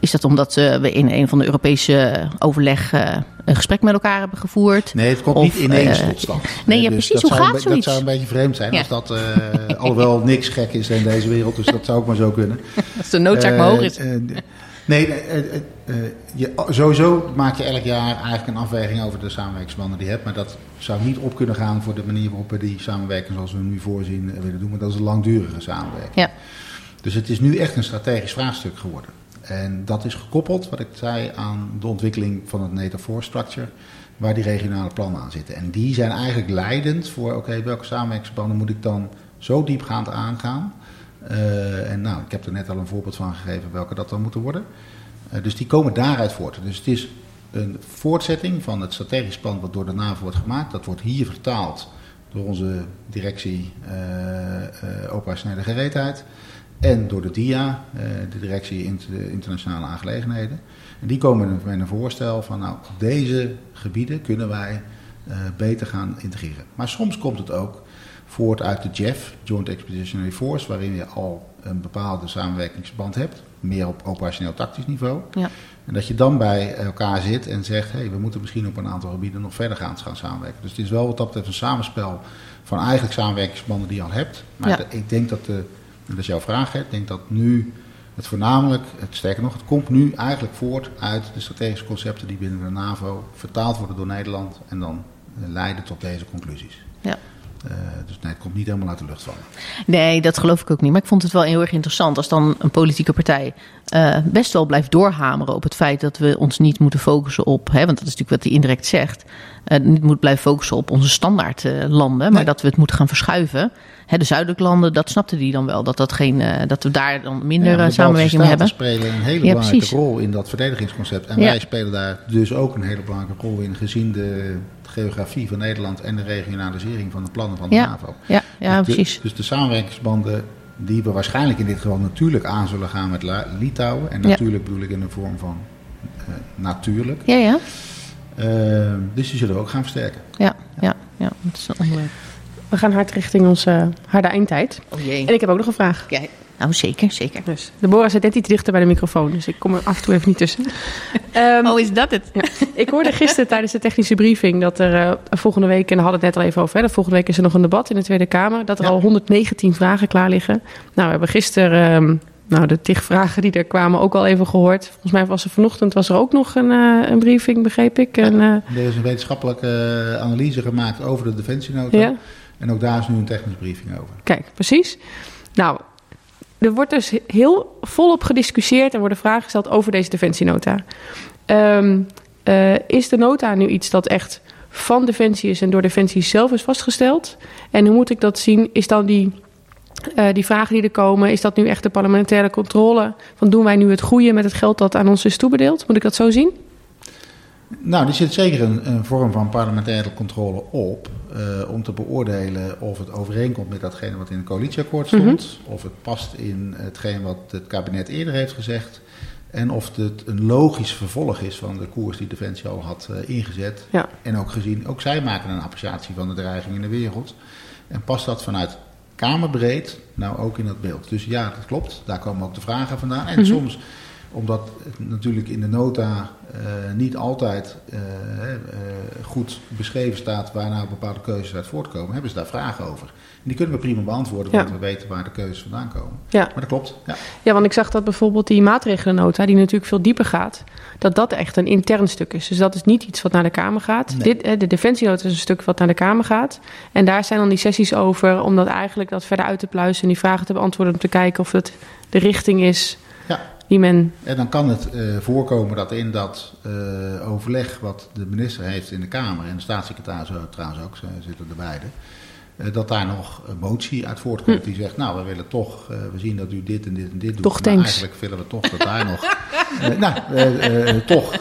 Is dat omdat we in een van de Europese overleg een gesprek met elkaar hebben gevoerd? Nee, het komt of, niet ineens tot stand. Nee, ja, dus precies. Hoe gaat een, zoiets? Dat zou een beetje vreemd zijn ja. als dat, alhoewel niks gek is in deze wereld. Dus dat zou ook maar zo kunnen. Als de noodzaak maar hoog is. Uh, uh, uh, je, sowieso maak je elk jaar eigenlijk een afweging over de samenwerkingsbanden die je hebt. Maar dat zou niet op kunnen gaan voor de manier waarop we die samenwerking zoals we nu voorzien willen doen. Maar dat is een langdurige samenwerking. Ja. Dus het is nu echt een strategisch vraagstuk geworden. En dat is gekoppeld, wat ik zei, aan de ontwikkeling van het NATO Force Structure. Waar die regionale plannen aan zitten. En die zijn eigenlijk leidend voor, oké, welke samenwerkingsbanden moet ik dan zo diepgaand aangaan. Uh, en nou, ik heb er net al een voorbeeld van gegeven welke dat dan moeten worden. Uh, dus die komen daaruit voort. Dus het is een voortzetting van het strategisch plan wat door de NAVO wordt gemaakt. Dat wordt hier vertaald door onze directie uh, operationele gereedheid. En door de DIA, de directie internationale aangelegenheden. En die komen met een voorstel van nou, deze gebieden kunnen wij beter gaan integreren. Maar soms komt het ook voort uit de JEF, Joint Expeditionary Force, waarin je al een bepaalde samenwerkingsband hebt, meer op operationeel tactisch niveau. Ja. En dat je dan bij elkaar zit en zegt, hé, hey, we moeten misschien op een aantal gebieden nog verder gaan, gaan samenwerken. Dus het is wel wat dat betreft een samenspel van eigenlijk samenwerkingsbanden die je al hebt. Maar Ja. de- ik denk dat, de, en dat is jouw vraag, hè, ik denk dat nu het voornamelijk, het sterker nog, het komt nu eigenlijk voort uit de strategische concepten die binnen de NAVO vertaald worden door Nederland en dan eh, leiden tot deze conclusies. Ja. Eh, dus nee, het komt niet helemaal uit de lucht vallen. Nee, dat geloof ik ook niet. Maar ik vond het wel heel erg interessant als dan een politieke partij eh, best wel blijft doorhameren op het feit dat we ons niet moeten focussen op, hè, want dat is natuurlijk wat hij indirect zegt, eh, niet moet blijven focussen op onze standaard eh, landen, maar Nee. dat we het moeten gaan verschuiven. Hè, de zuidelijke landen, dat snapte die dan wel, dat, dat, geen, dat we daar dan minder Ja, de samenwerking mee hebben. Staten spelen een hele Ja, belangrijke precies. rol in dat verdedigingsconcept. En Ja. wij spelen daar dus ook een hele belangrijke rol in, gezien de geografie van Nederland en de regionalisering van de plannen van de Ja. NAVO. Ja, ja dus, de, precies. dus de samenwerkingsbanden die we waarschijnlijk in dit geval natuurlijk aan zullen gaan met La- Litouwen. En Ja. natuurlijk bedoel ik in de vorm van eh, natuurlijk. Ja, ja, Eh, dus die zullen we ook gaan versterken. ja, ja, ja, dat is een onderwerp. We gaan hard richting onze harde eindtijd. Oh jee. En ik heb ook nog een vraag. Ja, nou zeker, zeker. Dus Deborah zit net iets dichter bij de microfoon, dus ik kom er af en toe even niet tussen. Ehm, Oh, is dat het? ja. Ik hoorde gisteren tijdens de technische briefing dat er eh, volgende week, en we hadden het net al even over, hè, dat volgende week is er nog een debat in de Tweede Kamer, dat er Ja. al 119 vragen klaar liggen. Nou, we hebben gisteren ehm, nou, de tig vragen die er kwamen ook al even gehoord. Volgens mij was er vanochtend was er ook nog een, eh, een briefing, begreep ik. En, eh, Er is een wetenschappelijke analyse gemaakt over de defensienota. ja. En ook daar is nu een technische briefing over. Kijk, precies. Nou, er wordt dus heel volop gediscussieerd en worden vragen gesteld over deze defensienota. Ehm, eh, is de nota nu iets dat echt van Defensie is en door Defensie zelf is vastgesteld? En hoe moet ik dat zien? Is dan die, uh, die vragen die er komen, is dat nu echt de parlementaire controle? Van doen wij nu het goede met het geld dat aan ons is toebedeeld? Moet ik dat zo zien? Nou, er zit zeker een, een vorm van parlementaire controle op. Uh, om te beoordelen of het overeenkomt met datgene wat in het coalitieakkoord stond. Mm -hmm. Of het past in hetgeen wat het kabinet eerder heeft gezegd. En of het een logisch vervolg is van de koers die Defensie al had uh, ingezet. Ja. En ook gezien, ook zij maken een appreciatie van de dreiging in de wereld. En past dat vanuit Kamerbreed nou ook in dat beeld. Dus ja, dat klopt. Daar komen ook de vragen vandaan. En mm -hmm. soms omdat het natuurlijk in de nota uh, niet altijd uh, uh, goed beschreven staat waar nou bepaalde keuzes uit voortkomen, hebben ze daar vragen over. En die kunnen we prima beantwoorden, want ja. we weten waar de keuzes vandaan komen. Ja. Maar dat klopt. Ja. ja, want ik zag dat bijvoorbeeld die maatregelennota, die natuurlijk veel dieper gaat, dat dat echt een intern stuk is. Dus dat is niet iets wat naar de Kamer gaat. Nee. Dit, de defensienota is een stuk wat naar de Kamer gaat. En daar zijn dan die sessies over om dat eigenlijk dat verder uit te pluizen en die vragen te beantwoorden om te kijken of het de richting is. Die men En dan kan het uh, voorkomen dat in dat uh, overleg wat de minister heeft in de Kamer en de staatssecretaris trouwens ook, ze zitten er beide, uh, dat daar nog een motie uit voortkomt hm. die zegt, nou we willen toch, we zien dat u dit en dit en dit doet, toch maar tanks. eigenlijk willen we toch dat daar nog, nou, toch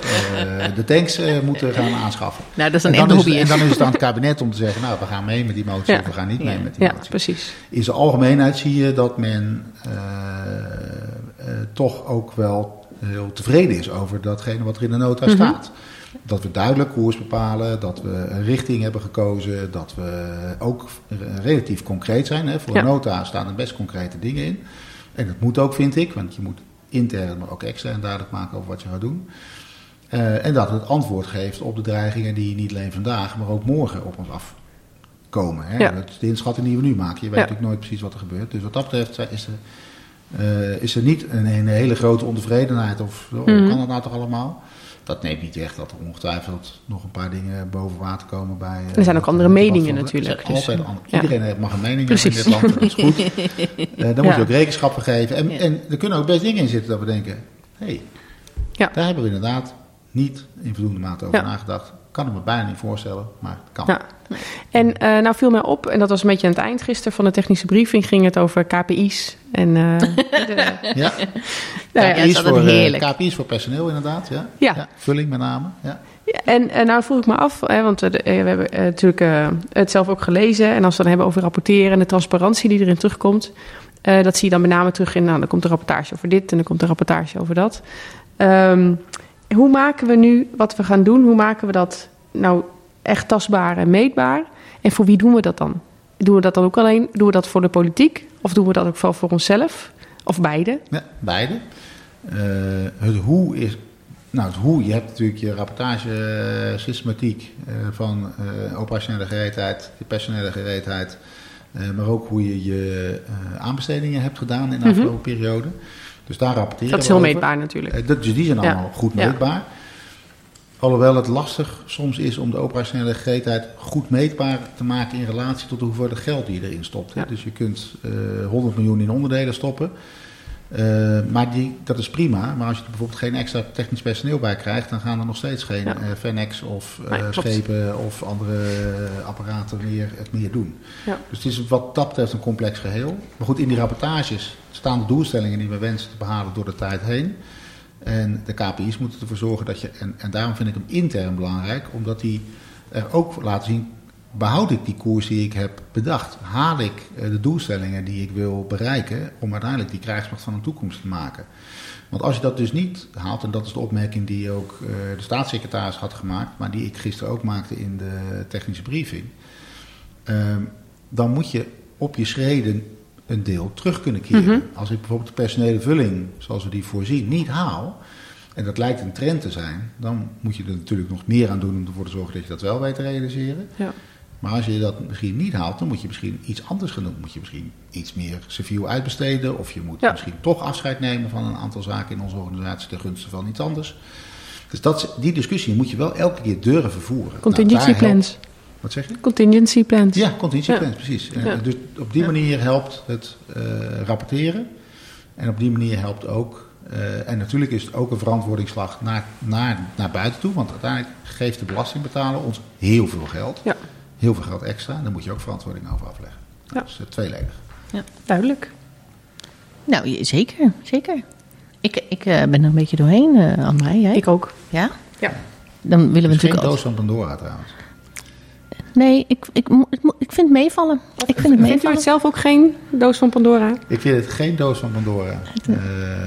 de tanks moeten gaan aanschaffen. Nou, dat is een en, dan is, en dan is het aan het kabinet om te zeggen, nou we gaan mee met die motie Ja. of we gaan niet mee ja, met die ja, motie. precies. In zijn algemeenheid zie je dat men toch ook wel heel tevreden is over datgene wat er in de nota Mhm. staat. Dat we duidelijk koers bepalen, dat we een richting hebben gekozen, dat we ook relatief concreet zijn. Hè. Voor Ja. een nota staan er best concrete dingen in. En dat moet ook, vind ik, want je moet intern, maar ook extern duidelijk maken over wat je gaat doen. Uh, en dat het antwoord geeft op de dreigingen die niet alleen vandaag, maar ook morgen op ons afkomen. Hè? Ja. Dat is de inschatting die we nu maken. Je weet Ja. natuurlijk nooit precies wat er gebeurt. Dus wat dat betreft is er, uh, is er niet een, een, hele grote ontevredenheid of oh, Mhm. kan dat nou toch allemaal? Dat neemt niet weg dat er ongetwijfeld nog een paar dingen boven water komen bij. uh, Er zijn ook wat- andere meningen natuurlijk, dus, altijd ja. Iedereen mag een mening Precies. hebben in dit land. Dat is goed. Uh, daar moet je ook rekenschap van geven. En, en er kunnen ook best dingen in zitten dat we denken: hé, hey, Ja. daar hebben we inderdaad niet in voldoende mate over Ja. nagedacht. Kan ik me bijna niet voorstellen, maar het kan. Ja. En uh, nou viel mij op, en dat was een beetje aan het eind gisteren van de technische briefing, ging het over KPI's. En, uh, de, Ja, nou ja, dat is KPI's, altijd voor, eh, heerlijk. KPI's voor personeel inderdaad. Ja. Ja. vulling met name. Ja. Ja, en, en nou vroeg ik me af, hè, want uh, we hebben uh, natuurlijk uh, het zelf ook gelezen. En als we dan hebben over rapporteren en de transparantie die erin terugkomt. Uh, dat zie je dan met name terug in, nou, dan komt een rapportage over dit en dan komt een rapportage over dat. Um, hoe maken we nu wat we gaan doen, hoe maken we dat nou echt tastbaar en meetbaar? En voor wie doen we dat dan? Doen we dat dan ook alleen? Doen we dat voor de politiek? Of doen we dat ook vooral voor onszelf? Of beide? Ja, beide. Uh, het hoe is. Nou, het hoe, je hebt natuurlijk je rapportage-systematiek uh, van uh, operationele gereedheid, je personele gereedheid, maar ook hoe je je aanbestedingen hebt gedaan in de afgelopen mm -hmm. periode. Dus daar rapporteren Dat is heel meetbaar natuurlijk. Dat, dus die zijn allemaal goed meetbaar. Alhoewel het lastig soms is om de operationele gereedheid goed meetbaar te maken in relatie tot de hoeveelheid geld die je erin stopt. Ja. Dus je kunt uh, 100 miljoen in onderdelen stoppen. Uh, maar die, dat is prima. Maar als je er bijvoorbeeld geen extra technisch personeel bij krijgt, dan gaan er nog steeds geen ja. uh, Fenex of uh, nee, schepen of andere apparaten meer het meer doen. Ja. Dus het is wat dat betreft een complex geheel. Maar goed, in die rapportages staan de doelstellingen die we wensen te behalen door de tijd heen. En de KPI's moeten ervoor zorgen dat je, en, en daarom vind ik hem intern belangrijk, omdat die er ook laten zien, behoud ik die koers die ik heb bedacht? Haal ik de doelstellingen die ik wil bereiken om uiteindelijk die krijgsmacht van de toekomst te maken? Want als je dat dus niet haalt, en dat is de opmerking die ook uh, de staatssecretaris had gemaakt, maar die ik gisteren ook maakte in de technische briefing, uh, dan moet je op je schreden een deel terug kunnen keren. Mm -hmm. Als ik bijvoorbeeld de personele vulling, zoals we die voorzien, niet haal, en dat lijkt een trend te zijn, dan moet je er natuurlijk nog meer aan doen om ervoor te zorgen dat je dat wel weet te realiseren. Ja. Maar als je dat misschien niet haalt, dan moet je misschien iets anders gaan doen. Moet je misschien iets meer civiel uitbesteden. Of je moet ja. misschien toch afscheid nemen van een aantal zaken in onze organisatie ten gunste van iets anders. Dus dat, die discussie moet je wel elke keer durven voeren. Contingency nou, plans. Helpt, wat zeg je? Contingency plans. Ja, contingency ja. plans, precies. Ja. Dus op die manier helpt het uh, rapporteren. En op die manier helpt ook Eh, en natuurlijk is het ook een verantwoordingsslag naar, naar, naar buiten toe. Want uiteindelijk geeft de belastingbetaler ons heel veel geld. Ja. Heel veel geld extra. Daar moet je ook verantwoording over afleggen. Ja. Dat is uh, tweeledig. Duidelijk. Nou, je- zeker, zeker. Ik, ik eh, ben er een beetje doorheen, eh André. Jij? Ik ook. Ja? Ja. Dan willen we Het is geen natuurlijk doos van Pandora trouwens. Nee, ik, ik, ik, vind het meevallen. Ik vind het Vindt u meevallen. het zelf ook geen doos van Pandora? Ik vind het geen doos van Pandora. Eh,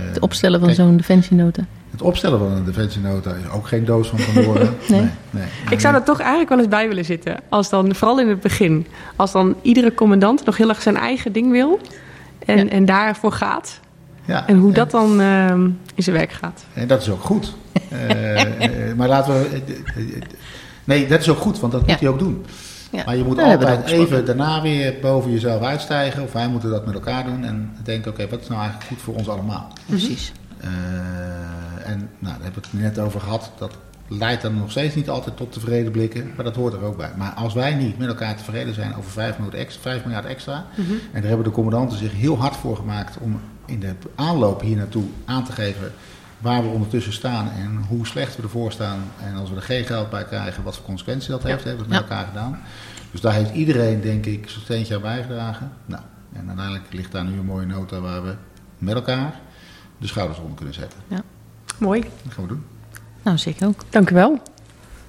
Het opstellen van zo'n defensienota. Het opstellen van een defensienota is ook geen doos van Pandora. Nee. nee. Ik zou er toch eigenlijk wel eens bij willen zitten. Als dan, vooral in het begin, als dan iedere commandant nog heel erg zijn eigen ding wil. En, Ja. en daarvoor gaat. Ja, En hoe dat dan ehm, in zijn werk gaat. En dat is ook goed. Eh, eh, maar laten we. eh, nee, dat is ook goed, want dat Ja. moet hij ook doen. Ja. Maar je moet altijd even daarna weer boven jezelf uitstijgen. Of wij moeten dat met elkaar doen. En denken: oké, wat is nou eigenlijk goed voor ons allemaal? Precies. Eh, en nou, daar hebben we het net over gehad. Dat leidt dan nog steeds niet altijd tot tevreden blikken. Maar dat hoort er ook bij. Maar als wij niet met elkaar tevreden zijn over 5 miljard extra, 5 miljard extra en daar hebben de commandanten zich heel hard voor gemaakt om in de aanloop hier naartoe aan te geven waar we ondertussen staan en hoe slecht we ervoor staan. En als we er geen geld bij krijgen, wat voor consequenties dat heeft. Hebben we het met elkaar gedaan. Dus daar heeft iedereen, denk ik, zijn steentje aan bijgedragen. Nou, en uiteindelijk ligt daar nu een mooie nota waar we met elkaar de schouders onder kunnen zetten. Mooi. Dat gaan we doen. Nou, zeker ook. Dank u wel.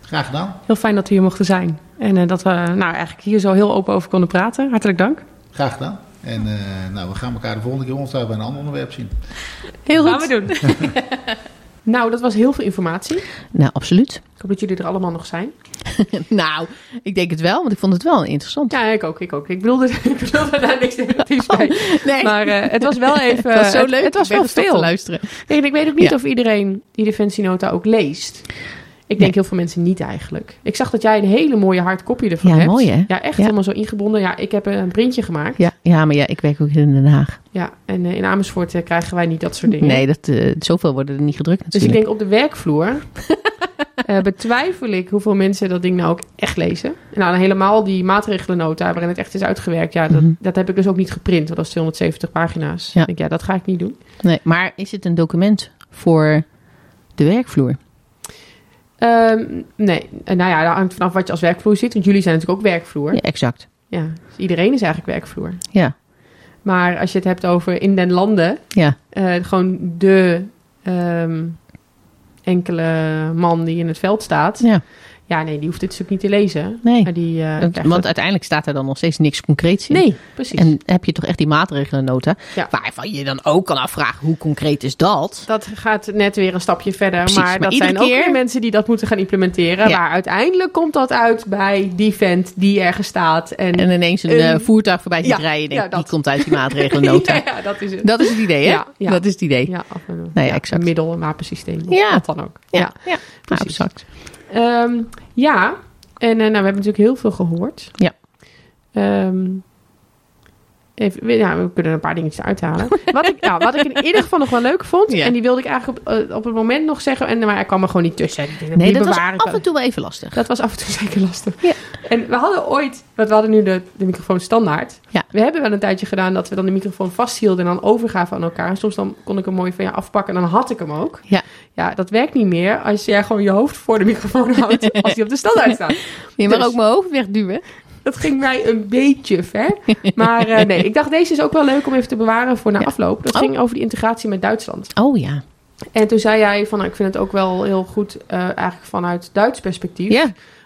Graag gedaan. Heel fijn dat u hier mochten zijn. En eh, dat we nou, eigenlijk hier zo heel open over konden praten. Hartelijk dank. Graag gedaan. En eh, nou, we gaan elkaar de volgende keer ongetwijfeld bij een ander onderwerp zien. Heel Gaan we doen. nou, dat was heel veel informatie. Nou, absoluut. Ik hoop dat jullie er allemaal nog zijn. nou, ik denk het wel, want ik vond het wel interessant. Ja, ik ook. Ik ook. Ik bedoelde, ik bedoelde daar niks negatiefs bij. nee. Maar eh, het was wel even... het was zo leuk. Het was wel veel. te luisteren. Nee, ik weet ook niet Ja. of iedereen die defensienota ook leest. Ik denk heel veel mensen niet eigenlijk. Ik zag dat jij een hele mooie hardcopy ervan Ja, hebt. mooi, hè? Ja, echt Ja. helemaal zo ingebonden. Ja, ik heb een printje gemaakt. Ja, ja, maar ja, ik werk ook in Den Haag. Ja, en eh, in Amersfoort eh, krijgen wij niet dat soort dingen. Nee, dat, eh, zoveel worden er niet gedrukt Dus ik natuurlijk. denk op de werkvloer eh, betwijfel ik hoeveel mensen dat ding nou ook echt lezen. Nou, dan helemaal die maatregelennota waarin het echt is uitgewerkt. Ja, dat, Mhm. dat heb ik dus ook niet geprint. Want dat is 270 pagina's. Ja. Ik denk, ja, dat ga ik niet doen. Nee, maar is het een document voor de werkvloer? Ehm, nee, Eh, nou ja, dat hangt vanaf wat je als werkvloer ziet. Want jullie zijn natuurlijk ook werkvloer. Ja, exact. Ja, dus iedereen is eigenlijk werkvloer. Ja, Maar als je het hebt over in den landen, ja. eh, gewoon de ehm, enkele man die in het veld staat. ja. Ja, nee, die hoeft dit stuk niet te lezen. Nee. Maar die, eh, Want, uiteindelijk staat er dan nog steeds niks concreets in. Nee, precies. En heb je toch echt die maatregelennota, Ja. waarvan je dan ook kan afvragen hoe concreet is dat? dat gaat net weer een stapje verder. Precies, maar, maar dat zijn ook weer mensen die dat moeten gaan implementeren. Ja. Maar uiteindelijk komt dat uit bij die vent die ergens staat. En, En ineens een Een- eh, voertuig voorbij ziet Ja, rijden. Ja, dat. die komt uit die maatregelennota. ja, dat is het. Dat is het idee, hè? Ja. Dat is het idee. Ja, of een, Nee, exact. een middel, een wapensysteem. Ja. Wat dan ook. Ja, ja. ja. precies. exact. Ehm, ja. en eh, nou, we hebben natuurlijk heel veel gehoord. Ja. Ehm, even, we- ja, we kunnen er een paar dingetjes uithalen. wat, ik, nou, wat ik in ieder geval nog wel leuk vond, Ja. en die wilde ik eigenlijk op, eh, op het moment nog zeggen, en, maar ik kwam er gewoon niet tussen. Nee, dat was af en toe wel even lastig. Dat was af en toe zeker lastig. Ja. En we hadden ooit, want we hadden nu de, de microfoon standaard. Ja. We hebben wel een tijdje gedaan dat we dan de microfoon vasthielden en dan overgaven aan elkaar. En soms dan kon ik hem mooi van je afpakken en dan had ik hem ook. Ja. Ja, dat werkt niet meer als jij gewoon je hoofd voor de microfoon houdt als die op de standaard staat. Je mag Dus- ook mijn hoofd wegduwen. Dat ging mij een beetje ver. Maar eh, nee, ik dacht deze is ook wel leuk om even te bewaren voor na Ja. afloop. Dat Oh. ging over die integratie met Duitsland. Oh ja. En toen zei jij van, nou, ik vind het ook wel heel goed, eh, eigenlijk vanuit Duits perspectief,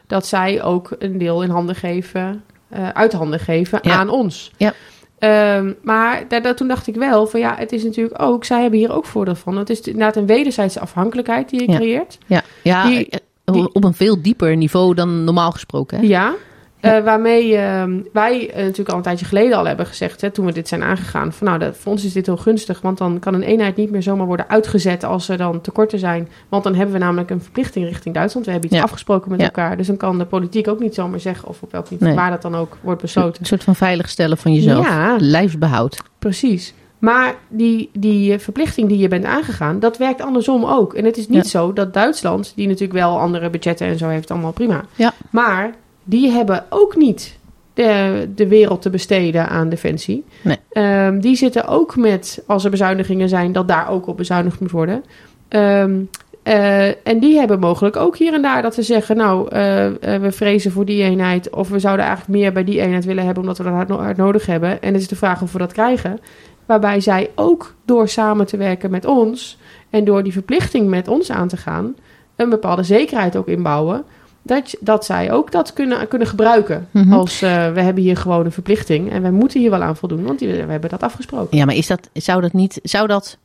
dat zij ook een deel in handen geven, eh, uit handen geven Ja. aan ons. Ja. Ehm, maar daar, daar- toen dacht ik wel van ja, het is natuurlijk ook, zij hebben hier ook voordeel van. Het is inderdaad een wederzijdse afhankelijkheid die je Ja. creëert. Ja, ja Die- die- op een veel dieper niveau dan normaal gesproken. Hè? Ja. Eh, waarmee ehm, wij eh, natuurlijk al een tijdje geleden al hebben gezegd, hè, toen we dit zijn aangegaan, van nou, dat, voor ons is dit heel gunstig, want dan kan een eenheid niet meer zomaar worden uitgezet als er dan tekorten zijn. Want dan hebben we namelijk een verplichting richting Duitsland. We hebben iets Ja. afgesproken met Ja. elkaar. Dus dan kan de politiek ook niet zomaar zeggen of op welk niveau, Nee. waar dat dan ook wordt besloten. Een soort van veiligstellen van jezelf. Ja. Lijfsbehoud. Precies. Maar die, die eh, verplichting die je bent aangegaan, dat werkt andersom ook. En het is niet zo dat Duitsland, die natuurlijk wel andere budgetten en zo heeft, allemaal prima. Ja. Maar die hebben ook niet de, de wereld te besteden aan defensie. Nee. Ehm, die zitten ook met, als er bezuinigingen zijn, dat daar ook op bezuinigd moet worden. Ehm, eh, en die hebben mogelijk ook hier en daar dat ze zeggen: Nou, eh, eh, we vrezen voor die eenheid. Of we zouden eigenlijk meer bij die eenheid willen hebben, omdat we dat hard nodig hebben. En het is de vraag of we dat krijgen. Waarbij zij ook door samen te werken met ons en door die verplichting met ons aan te gaan, een bepaalde zekerheid ook inbouwen. Dat, dat zij ook dat kunnen, kunnen gebruiken. Mhm. Als eh, we hebben hier gewoon een verplichting en wij moeten hier wel aan voldoen, want die- we hebben dat afgesproken. Ja, maar is dat, zou dat niet, zou dat,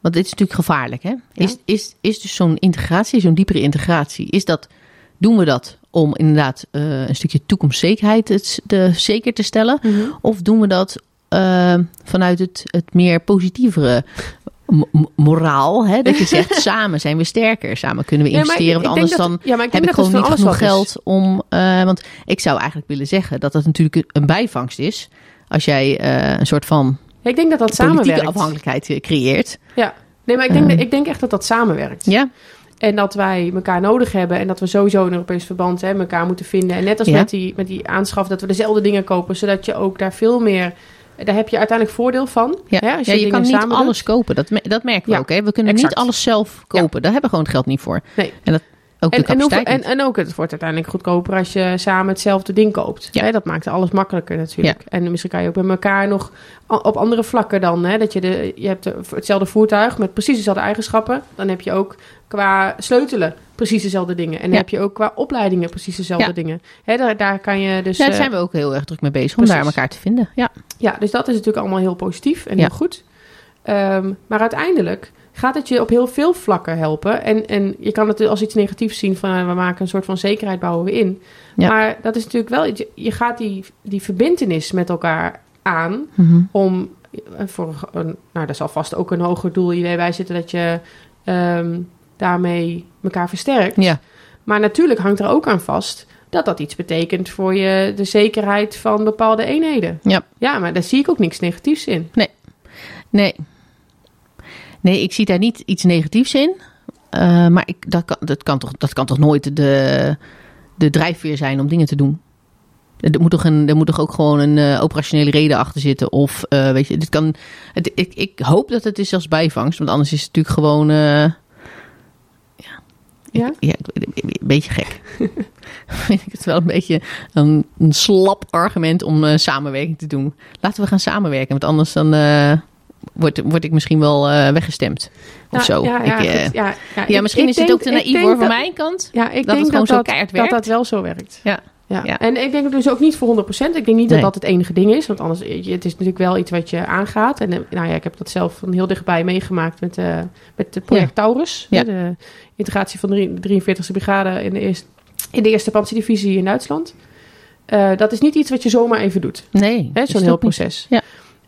want dit is natuurlijk gevaarlijk, hè? Is, is, is dus zo'n integratie, zo'n diepere integratie, is dat, doen we dat om inderdaad eh, een stukje toekomstzekerheid het, de, zeker te stellen? Of doen we dat eh, vanuit het, het meer positievere moraal? Hè? Dat je zegt, samen zijn we sterker, samen kunnen we investeren, want anders dan ja, ik heb ik gewoon niet van genoeg is. geld om. eh, want ik zou eigenlijk willen zeggen dat dat natuurlijk een bijvangst is. Als jij eh, een soort van Ja, ik denk dat dat samenwerkt. afhankelijkheid eh, creëert. Ja. Nee, maar ik denk, ik denk echt dat dat samenwerkt. Ja, En dat wij elkaar nodig hebben en dat we sowieso in Europees verband hè, elkaar moeten vinden. En net als met, die, met die aanschaf, dat we dezelfde dingen kopen, zodat je ook daar veel meer. Daar heb je uiteindelijk voordeel van. ja. Hè, als ja je kan niet doet. alles kopen. Dat, me- dat merken we Ja, ook. Hè? We kunnen exact. niet alles zelf kopen. Daar hebben we gewoon het geld niet voor. Nee. En dat, ook de En, hoeveel- ook, het wordt uiteindelijk goedkoper als je samen hetzelfde ding koopt. Ja. Hè, dat maakt alles makkelijker natuurlijk. En misschien kan je ook bij elkaar nog op andere vlakken dan. Hè, dat je, de, je hebt de- hetzelfde voertuig met precies dezelfde eigenschappen. Dan heb je ook qua sleutelen precies dezelfde dingen. En dan Ja. heb je ook qua opleidingen precies dezelfde Ja. dingen. Hè, daar, daar kan je dus... Ja, daar eh, zijn we ook heel erg druk mee bezig om daar elkaar te vinden. Ja, Ja, dus dat is natuurlijk allemaal heel positief en heel goed. Ehm, maar uiteindelijk gaat het je op heel veel vlakken helpen. En, en je kan het als iets negatiefs zien van eh, we maken een soort van zekerheid bouwen we in. Ja. Maar dat is natuurlijk wel, je gaat die, die verbindenis met elkaar aan Mhm. om eh, voor een, nou dat zal vast ook een hoger doel idee bij zitten dat je ehm, daarmee elkaar versterkt. ja. Maar natuurlijk hangt er ook aan vast dat dat iets betekent voor je de zekerheid van bepaalde eenheden. Ja. Ja, maar daar zie ik ook niks negatiefs in. Nee. Nee, ik zie daar niet iets negatiefs in. Eh, maar ik, dat, kan, dat, kan toch, dat kan toch nooit de, de drijfveer zijn om dingen te doen? Er moet toch, een, er moet toch ook gewoon een eh, operationele reden achter zitten? Of eh, weet je, dit kan. Het, ik, ik hoop dat het is als bijvangst, want anders is het natuurlijk gewoon. Ja. Ja? Het, een beetje gek. Vind ik het wel een beetje een, een slap argument om eh, samenwerking te doen. Laten we gaan samenwerken, want anders dan eh, word, word ik misschien wel eh, weggestemd. Of Nou, zo. Ja, ja, ik, goed, ja, ja, misschien ik is het denk- ook te naïef hoor, van dat- mijn kant. Ja, ik dat het denk gewoon dat zo dat, keihard dat werkt. dat wel zo werkt. Ja. Ja. Ja. En ik denk dus ook niet voor 100%. Ik denk niet Nee. dat dat het enige ding is. Want anders, het is natuurlijk wel iets wat je aangaat. En eh, nou ja, ik heb dat zelf van heel dichtbij meegemaakt met, eh met de project Taurus. Ja. De integratie van de 43e brigade in de eerste, in de eerste panzerdivisie in Duitsland. Eh, dat is niet iets wat je zomaar even doet. Nee, is Zo'n heel niet. proces. Ja.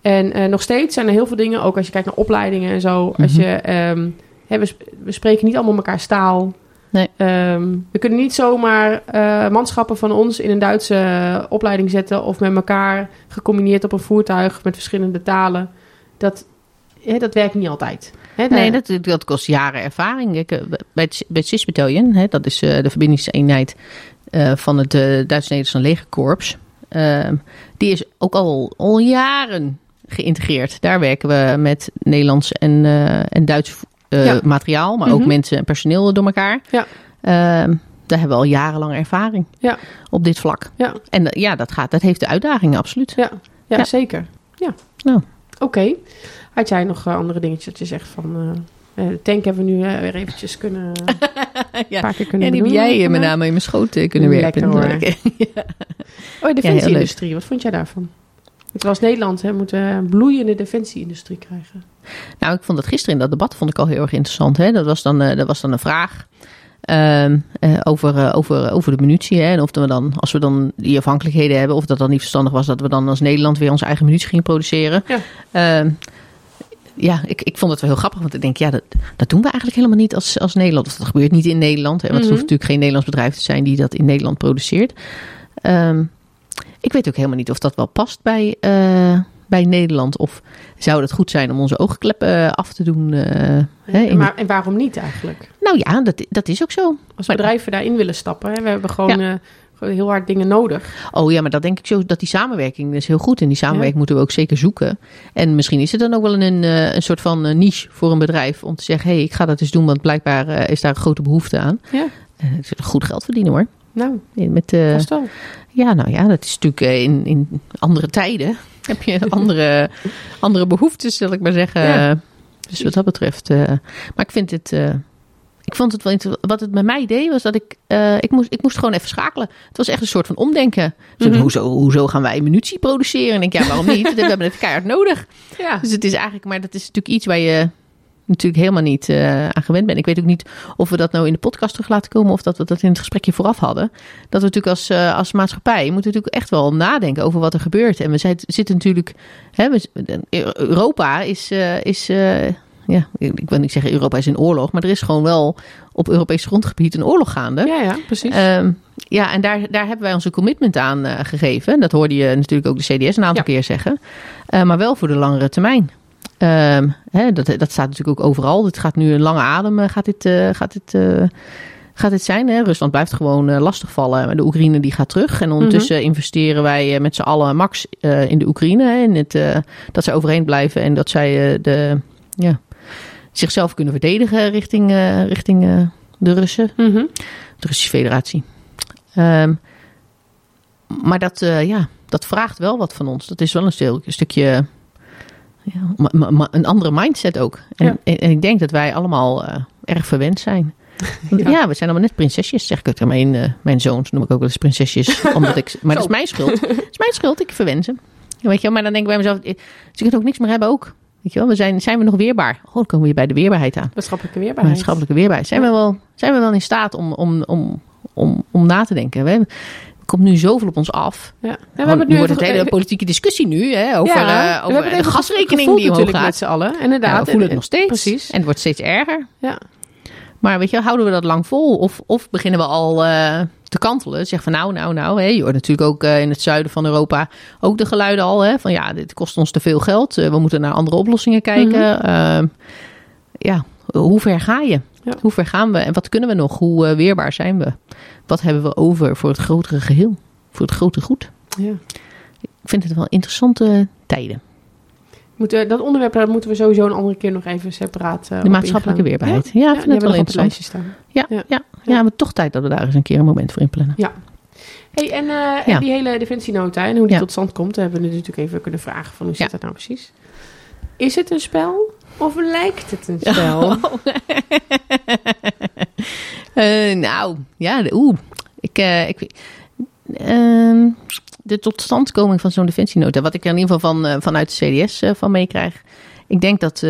En nog steeds zijn er heel veel dingen, ook als je kijkt naar opleidingen en zo. Als Mhm. je, ehm, hè, we, we spreken niet allemaal elkaar staal. Nee. Ehm, we kunnen niet zomaar eh, manschappen van ons in een Duitse eh, opleiding zetten of met elkaar gecombineerd op een voertuig met verschillende talen. Dat, hè, dat werkt niet altijd. Hè, Nee, dat, dat kost jaren ervaring. Ik, eh, bij het, bij het hè, dat is de verbindingseenheid van het Duits-Nederlandse legerkorps. eh, die is ook al, al jaren geïntegreerd. Daar werken we met Nederlands en, en Duits eh, Ja. materiaal, maar ook Mhm. mensen en personeel door elkaar. Ja. Eh, daar hebben we al jarenlang ervaring Ja. op dit vlak. Ja. En eh, ja, dat, gaat, dat heeft de uitdagingen, absoluut. ja, ja, Ja. zeker. Ja. Nou. Oké. Had jij nog eh, andere dingetjes dat je zegt van... de tank hebben we nu weer eventjes kunnen... Een paar keer kunnen En die heb jij met name in mijn schoot kunnen. Lekker, hoor. Lekker. Oh, de defensieindustrie. Wat vond jij daarvan? Het was Nederland, hè, moeten een bloeiende defensieindustrie krijgen. Nou, ik vond dat gisteren in dat debat vond ik al heel erg interessant. Hè? Dat, was dan, eh, dat was dan een vraag ehm, eh, over, eh, over, over de munitie. Hè? En of we dan, als we dan die afhankelijkheden hebben, of dat dan niet verstandig was dat we dan als Nederland weer onze eigen munitie gingen produceren. Ja. Ehm, ja, ik, ik vond het wel heel grappig, want ik denk, ja, dat, dat doen we eigenlijk helemaal niet als, als Nederland. Of dat gebeurt niet in Nederland. Hè? Want Mhm. het hoeft natuurlijk geen Nederlands bedrijf te zijn die dat in Nederland produceert. Ehm, ik weet ook helemaal niet of dat wel past bij, bij Nederland. Of zou het goed zijn om onze oogkleppen eh, af te doen? eh, hè, in- maar, en waarom niet eigenlijk? Nou ja, dat, dat is ook zo. Als Maar- bedrijven daarin willen stappen. Hè, we hebben gewoon eh, heel hard dingen nodig. Oh ja, maar dat denk ik zo, dat die samenwerking is heel goed. En die samenwerking moeten we ook zeker zoeken. En misschien is het dan ook wel een, een soort van niche voor een bedrijf om te zeggen: hé, hey, ik ga dat eens doen, want blijkbaar is daar een grote behoefte aan. Ja. Goed geld verdienen hoor. Nou, Met, uh. Ja, nou ja, dat is natuurlijk in, in andere tijden heb je andere, andere behoeftes, zal ik maar zeggen. Ja. Dus wat dat betreft. Uh, maar ik vind het. Uh, ik vond het wel interessant. Wat het met mij deed, was dat ik. Uh, ik, moest, ik moest gewoon even schakelen. Het was echt een soort van omdenken. Dus Mhm. hoezo, hoezo gaan wij munitie produceren? En ik denk, ja, waarom niet? We hebben het keihard nodig. Ja. Dus het is eigenlijk. Maar dat is natuurlijk iets waar je natuurlijk helemaal niet uh, aan gewend bent. Ik weet ook niet of we dat nou in de podcast terug laten komen of dat we dat in het gesprekje vooraf hadden. Dat we natuurlijk als, uh, als maatschappij moeten natuurlijk echt wel nadenken over wat er gebeurt. En we zijn, zitten natuurlijk. Hè, Europa is. Uh, is ja, ik wil niet zeggen Europa is in oorlog, maar er is gewoon wel op Europees grondgebied een oorlog gaande. Ja, ja, precies. Uh, ja, en daar, daar hebben wij onze commitment aan uh, gegeven. Dat hoorde je natuurlijk ook de CDS een aantal ja. keer zeggen. Uh, maar wel voor de langere termijn. Um, hè, dat, dat staat natuurlijk ook overal. Het gaat nu een lange adem, uh, gaat dit, gaat dit, gaat dit zijn. Hè? Rusland blijft gewoon lastigvallen. De Oekraïne die gaat terug. En ondertussen mm -hmm. investeren wij met z'n allen max in de Oekraïne. Hè? In het, dat zij overeind blijven en dat zij de, ja, zichzelf kunnen verdedigen richting, richting de Russen. Mm -hmm. De Russische federatie. Um, maar dat, uh, ja, dat vraagt wel wat van ons. Dat is wel een, stil, een stukje. Ja, een andere mindset ook. En, ja. en, en, ik denk dat wij allemaal uh, erg verwend zijn. Ja. ja. we zijn allemaal net prinsesjes, zeg ik ook tegen mijn, uh, mijn zoons. Noem ik ook wel eens prinsesjes. omdat ik, maar dat is mijn schuld. Dat is mijn schuld, ik verwen ze. Weet je, maar dan denk ik bij mezelf, ze kunnen ook niks meer hebben ook. Weet je wel, we zijn, zijn we nog weerbaar? Oh, dan komen we weer bij de weerbaarheid aan. Maatschappelijke weerbaarheid. Maatschappelijke weerbaarheid. Zijn, we, wel, zijn we wel in staat om, om, om, om, om na te denken? We komt nu zoveel op ons af. Ja. We hebben het nu wordt het hele politieke discussie nu hè, over, ja, uh, over de gasrekening die omhoog gaat. met z'n allen. Inderdaad. Ja, we voelen het nog steeds. Precies. En het wordt steeds erger. Ja. Maar weet je, houden we dat lang vol? Of, of beginnen we al uh, te kantelen? Zeg van nou, nou, nou. Hè. Je hoort natuurlijk ook uh, in het zuiden van Europa ook de geluiden al. Hè, van ja, dit kost ons te veel geld. We moeten naar andere oplossingen kijken. Mm -hmm. ja, hoe ver ga je? Ja. Hoe ver gaan we? En wat kunnen we nog? Hoe uh, weerbaar zijn we? Wat hebben we over voor het grotere geheel? Voor het grote goed? Ja. Ik vind het wel interessante tijden. Moeten, dat onderwerp daar moeten we sowieso een andere keer nog even separaat uh, De maatschappelijke weerbaarheid. Ja, ja, ja vind het wel interessant. Staan. Ja, ja. Ja, ja. ja, maar toch tijd dat we daar eens een keer een moment voor inplannen. Ja. Hey, en, uh, en die hele defensienota en hoe die tot stand komt, hebben we natuurlijk even kunnen vragen van hoe zit dat nou precies? Is het een spel of lijkt het een spel? uh, nou, ja, oeh. Ik, uh, ik, uh, de totstandkoming van zo'n defensienota, wat ik er in ieder geval van, uh, vanuit de CDS van meekrijg. Ik denk dat,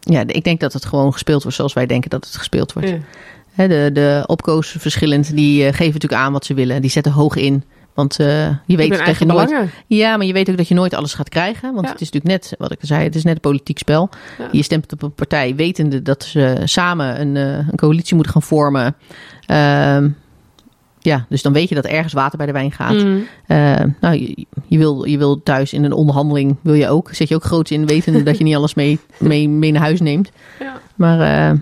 ja, ik denk dat het gewoon gespeeld wordt zoals wij denken dat het gespeeld wordt. Ja. He, de, de opkoos verschillend, die geven natuurlijk aan wat ze willen. Die zetten hoog in. Want je weet dat je nooit. Belangen. Ja, maar je weet ook dat je nooit alles gaat krijgen. Want Ja. het is natuurlijk net, wat ik zei, het is net een politiek spel. Ja. Je stemt op een partij wetende dat ze samen een, eh, een coalitie moeten gaan vormen. Ehm, ja, dus dan weet je dat ergens water bij de wijn gaat. Mm. Eh, nou, je, je, wil, je wil thuis in een onderhandeling, wil je ook. Zet je ook groot in, wetende dat je niet alles mee, mee, mee naar huis neemt. Ja. Maar eh,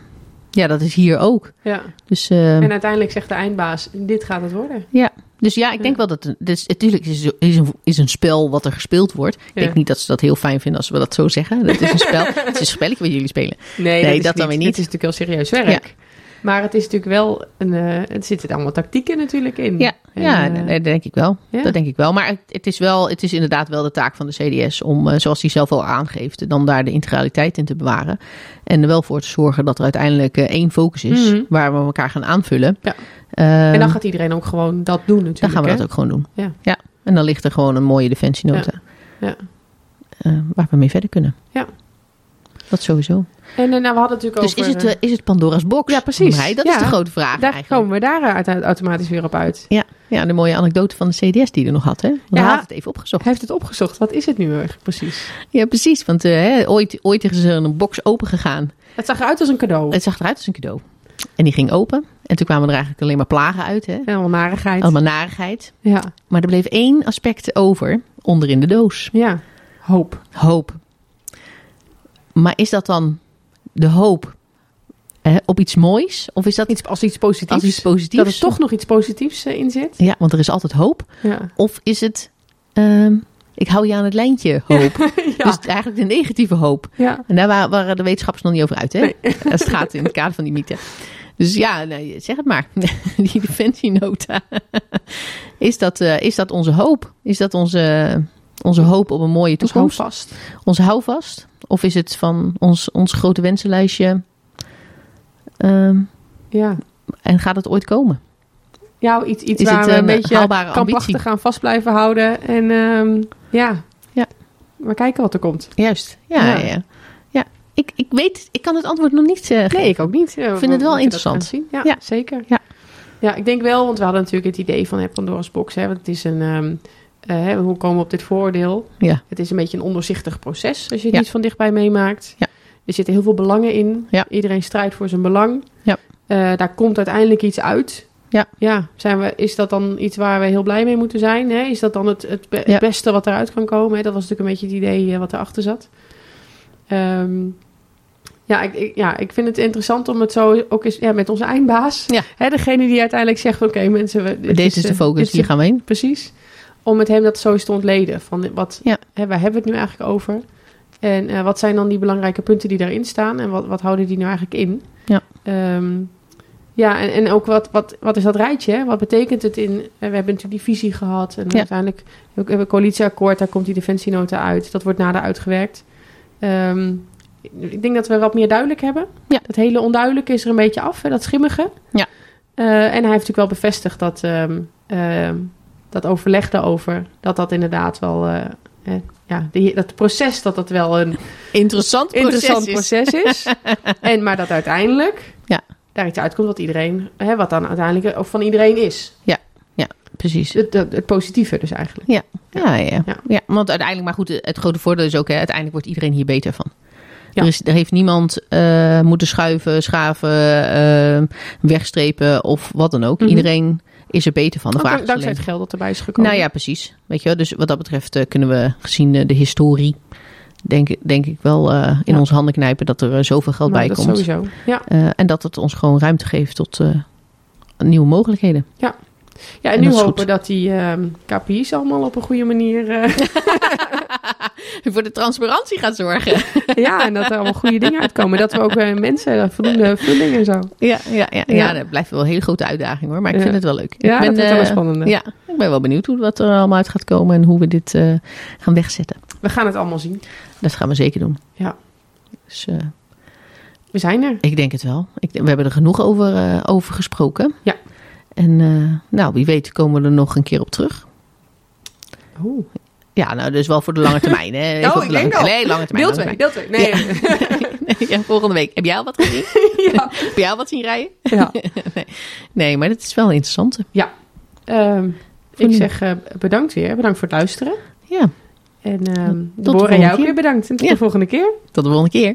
ja, dat is hier ook. ja. Dus, eh, En uiteindelijk zegt de eindbaas, dit gaat het worden. ja. Dus ja, ik denk Ja. wel dat het, dus, natuurlijk is, is, een, is een spel wat er gespeeld wordt. Ik denk niet dat ze dat heel fijn vinden als we dat zo zeggen. Dat is een spel. het is een spelletje wat jullie spelen. Nee, dat dan weer niet. Het is natuurlijk heel serieus werk. Maar het is natuurlijk wel een. eh het zitten allemaal tactieken natuurlijk in. Ja, En, ja eh, dat denk ik wel. ja. Dat denk ik wel. Maar het, het is wel, het is inderdaad wel de taak van de CDS om, eh, zoals hij zelf al aangeeft, dan daar de integraliteit in te bewaren. En er wel voor te zorgen dat er uiteindelijk eh, één focus is Mhm. waar we elkaar gaan aanvullen. Ja. Ehm, en dan gaat iedereen ook gewoon dat doen natuurlijk. dan gaan we hè? dat ook gewoon doen. Ja. ja. En dan ligt er gewoon een mooie defensienota. Ja. Eh, waar we mee verder kunnen. Ja. Dat sowieso. En eh, nou, we hadden natuurlijk Dus over... is het, eh, eh, is het Pandora's box? Ja, precies. Dat Ja. is de grote vraag daar eigenlijk. komen we daar uit- automatisch weer op uit. Ja, ja, de mooie anekdote van de CDS die er nog had. Hè? Want Ja. hij had het even opgezocht. Hij heeft het opgezocht. Wat is het nu eigenlijk precies? Ja, precies. Want eh, hè, ooit, ooit is er een box open gegaan. Het zag eruit als een cadeau. Het zag eruit als een cadeau. En die ging open. En toen kwamen er eigenlijk alleen maar plagen uit. Hè? Helemaal narigheid. Allemaal narigheid. Ja. Maar er bleef één aspect over onderin de doos. ja. Hoop. Hoop. Maar is dat dan de hoop eh, op iets moois? Of is dat Iets, als iets positiefs. als iets positiefs? Dat er toch nog iets positiefs eh, in zit. Ja, want er is altijd hoop. Ja. Of is het, ehm, ik hou je aan het lijntje hoop. ja. Dus eigenlijk de negatieve hoop. ja. En daar wa- waren de wetenschappers nog niet over uit, hè? Nee. Als het gaat in het kader van die mythe. Dus ja, zeg het maar. Die defensienota. Is dat, eh, is dat onze hoop? Is dat onze, onze hoop op een mooie Ons toekomst? houvast. Onze houvast? Of is het van ons, ons grote wensenlijstje? Ehm, Ja. en gaat het ooit komen? Ja, iets, iets Is waar het we een een beetje haalbare ambitie? gaan vast blijven houden. En ehm, ja. Ja. Maar kijken wat er komt. Juist. Ja, Ja. ja. ja. Ik, ik weet, ik kan het antwoord nog niet zeggen. Nee, ik ook niet. Ik vind het wel interessant. Ja, Ja. zeker. Ja. ja, ik denk wel, want we hadden natuurlijk het idee van hè, Pandora's Box. Hè, want het is een, ehm, eh, hoe komen we op dit vooroordeel? Ja. Het is een beetje een ondoorzichtig proces als je het Ja. niet van dichtbij meemaakt. Ja. Er zitten heel veel belangen in. Ja. Iedereen strijdt voor zijn belang. Ja. Eh, daar komt uiteindelijk iets uit. Ja. Ja, zijn we, is dat dan iets waar we heel blij mee moeten zijn? Hè? Is dat dan het, het, be- het Ja. beste wat eruit kan komen? Hè? Dat was natuurlijk een beetje het idee eh, wat erachter zat. Ehm, ja, ik, ik- ja, ik vind het interessant om het zo ook eens ja, met onze eindbaas. Ja. Hè, degene die uiteindelijk zegt: Oké, mensen, we, dit Deze is de focus, hier gaan we heen. Precies. Om met hem dat zo te ontleden. Van wat, Ja. hè, waar hebben we het nu eigenlijk over? En eh, wat zijn dan die belangrijke punten die daarin staan? En wat, wat houden die nou eigenlijk in? Ja. Ehm, ja, en, en ook wat, wat, wat is dat rijtje? Hè? Wat betekent het in... eh, we hebben natuurlijk die visie gehad. En Ja. uiteindelijk hebben we een coalitieakkoord. Daar komt die defensienota uit. Dat wordt nader uitgewerkt. Ehm, ik denk dat we wat meer duidelijk hebben. Ja. Het hele onduidelijke is er een beetje af. Hè? Dat schimmige. Ja. Eh, en hij heeft natuurlijk wel bevestigd dat... ehm, dat overleg daarover, dat dat inderdaad wel... eh, eh, ja, die, dat proces, dat dat wel een Interessant interessant proces is. proces is. en, maar dat uiteindelijk Ja. daar iets uitkomt wat iedereen... Hè, wat dan uiteindelijk ook van iedereen is. Precies. Het, het, het positieve dus eigenlijk. Ja, ja, ja. Ja. ja. want uiteindelijk, maar goed, het grote voordeel is ook, hè, uiteindelijk wordt iedereen hier beter van. Ja. Er, is, er heeft niemand eh, moeten schuiven, schaven, eh, wegstrepen of wat dan ook. Mhm. Iedereen is er beter van. De dank- is dankzij het geld dat erbij is gekomen. Nou ja, precies. Weet je wel, dus wat dat betreft eh, kunnen we, gezien de historie, denk, ik- denk ik wel eh, in Ja. onze handen knijpen dat er eh, zoveel geld Nou, bij dat komt. sowieso. Ja. En dat het ons gewoon ruimte geeft tot nieuwe mogelijkheden. ja, en, En nu dat hopen dat die ehm KPI's allemaal op een goede manier... Voor de transparantie gaat zorgen. ja, en dat er allemaal goede dingen uitkomen. Dat we ook eh, mensen eh, voldoende vulling en zo. Ja, ja, ja, ja. Dat blijft wel een hele grote uitdaging hoor. Maar ik vind het wel leuk. Ja, ik ben, dat wel eh, spannende. Ja, ik ben wel benieuwd hoe wat er allemaal uit gaat komen en hoe we dit gaan wegzetten. We gaan het allemaal zien. Dat gaan we zeker doen. Ja. Dus We zijn er. ik denk het wel. Ik, we hebben er genoeg over, eh, over gesproken. Ja. En nou, wie weet komen we er nog een keer op terug. Oeh. Ja, nou, dus wel voor de lange termijn. Hè. Even Oh, ik de lange, denk al. Nee, lange termijn. Deel lange 2, deel 2. Nee. ja, volgende week. Heb jij al wat gezien? ja. Heb jij al wat zien rijden? ja. Nee, maar dit is wel interessant. Ehm, ik zeg eh, bedankt weer. Bedankt voor het luisteren. Ja, En ehm de Deborah, jij ook weer bedankt. En tot Ja. de volgende keer. tot de volgende keer.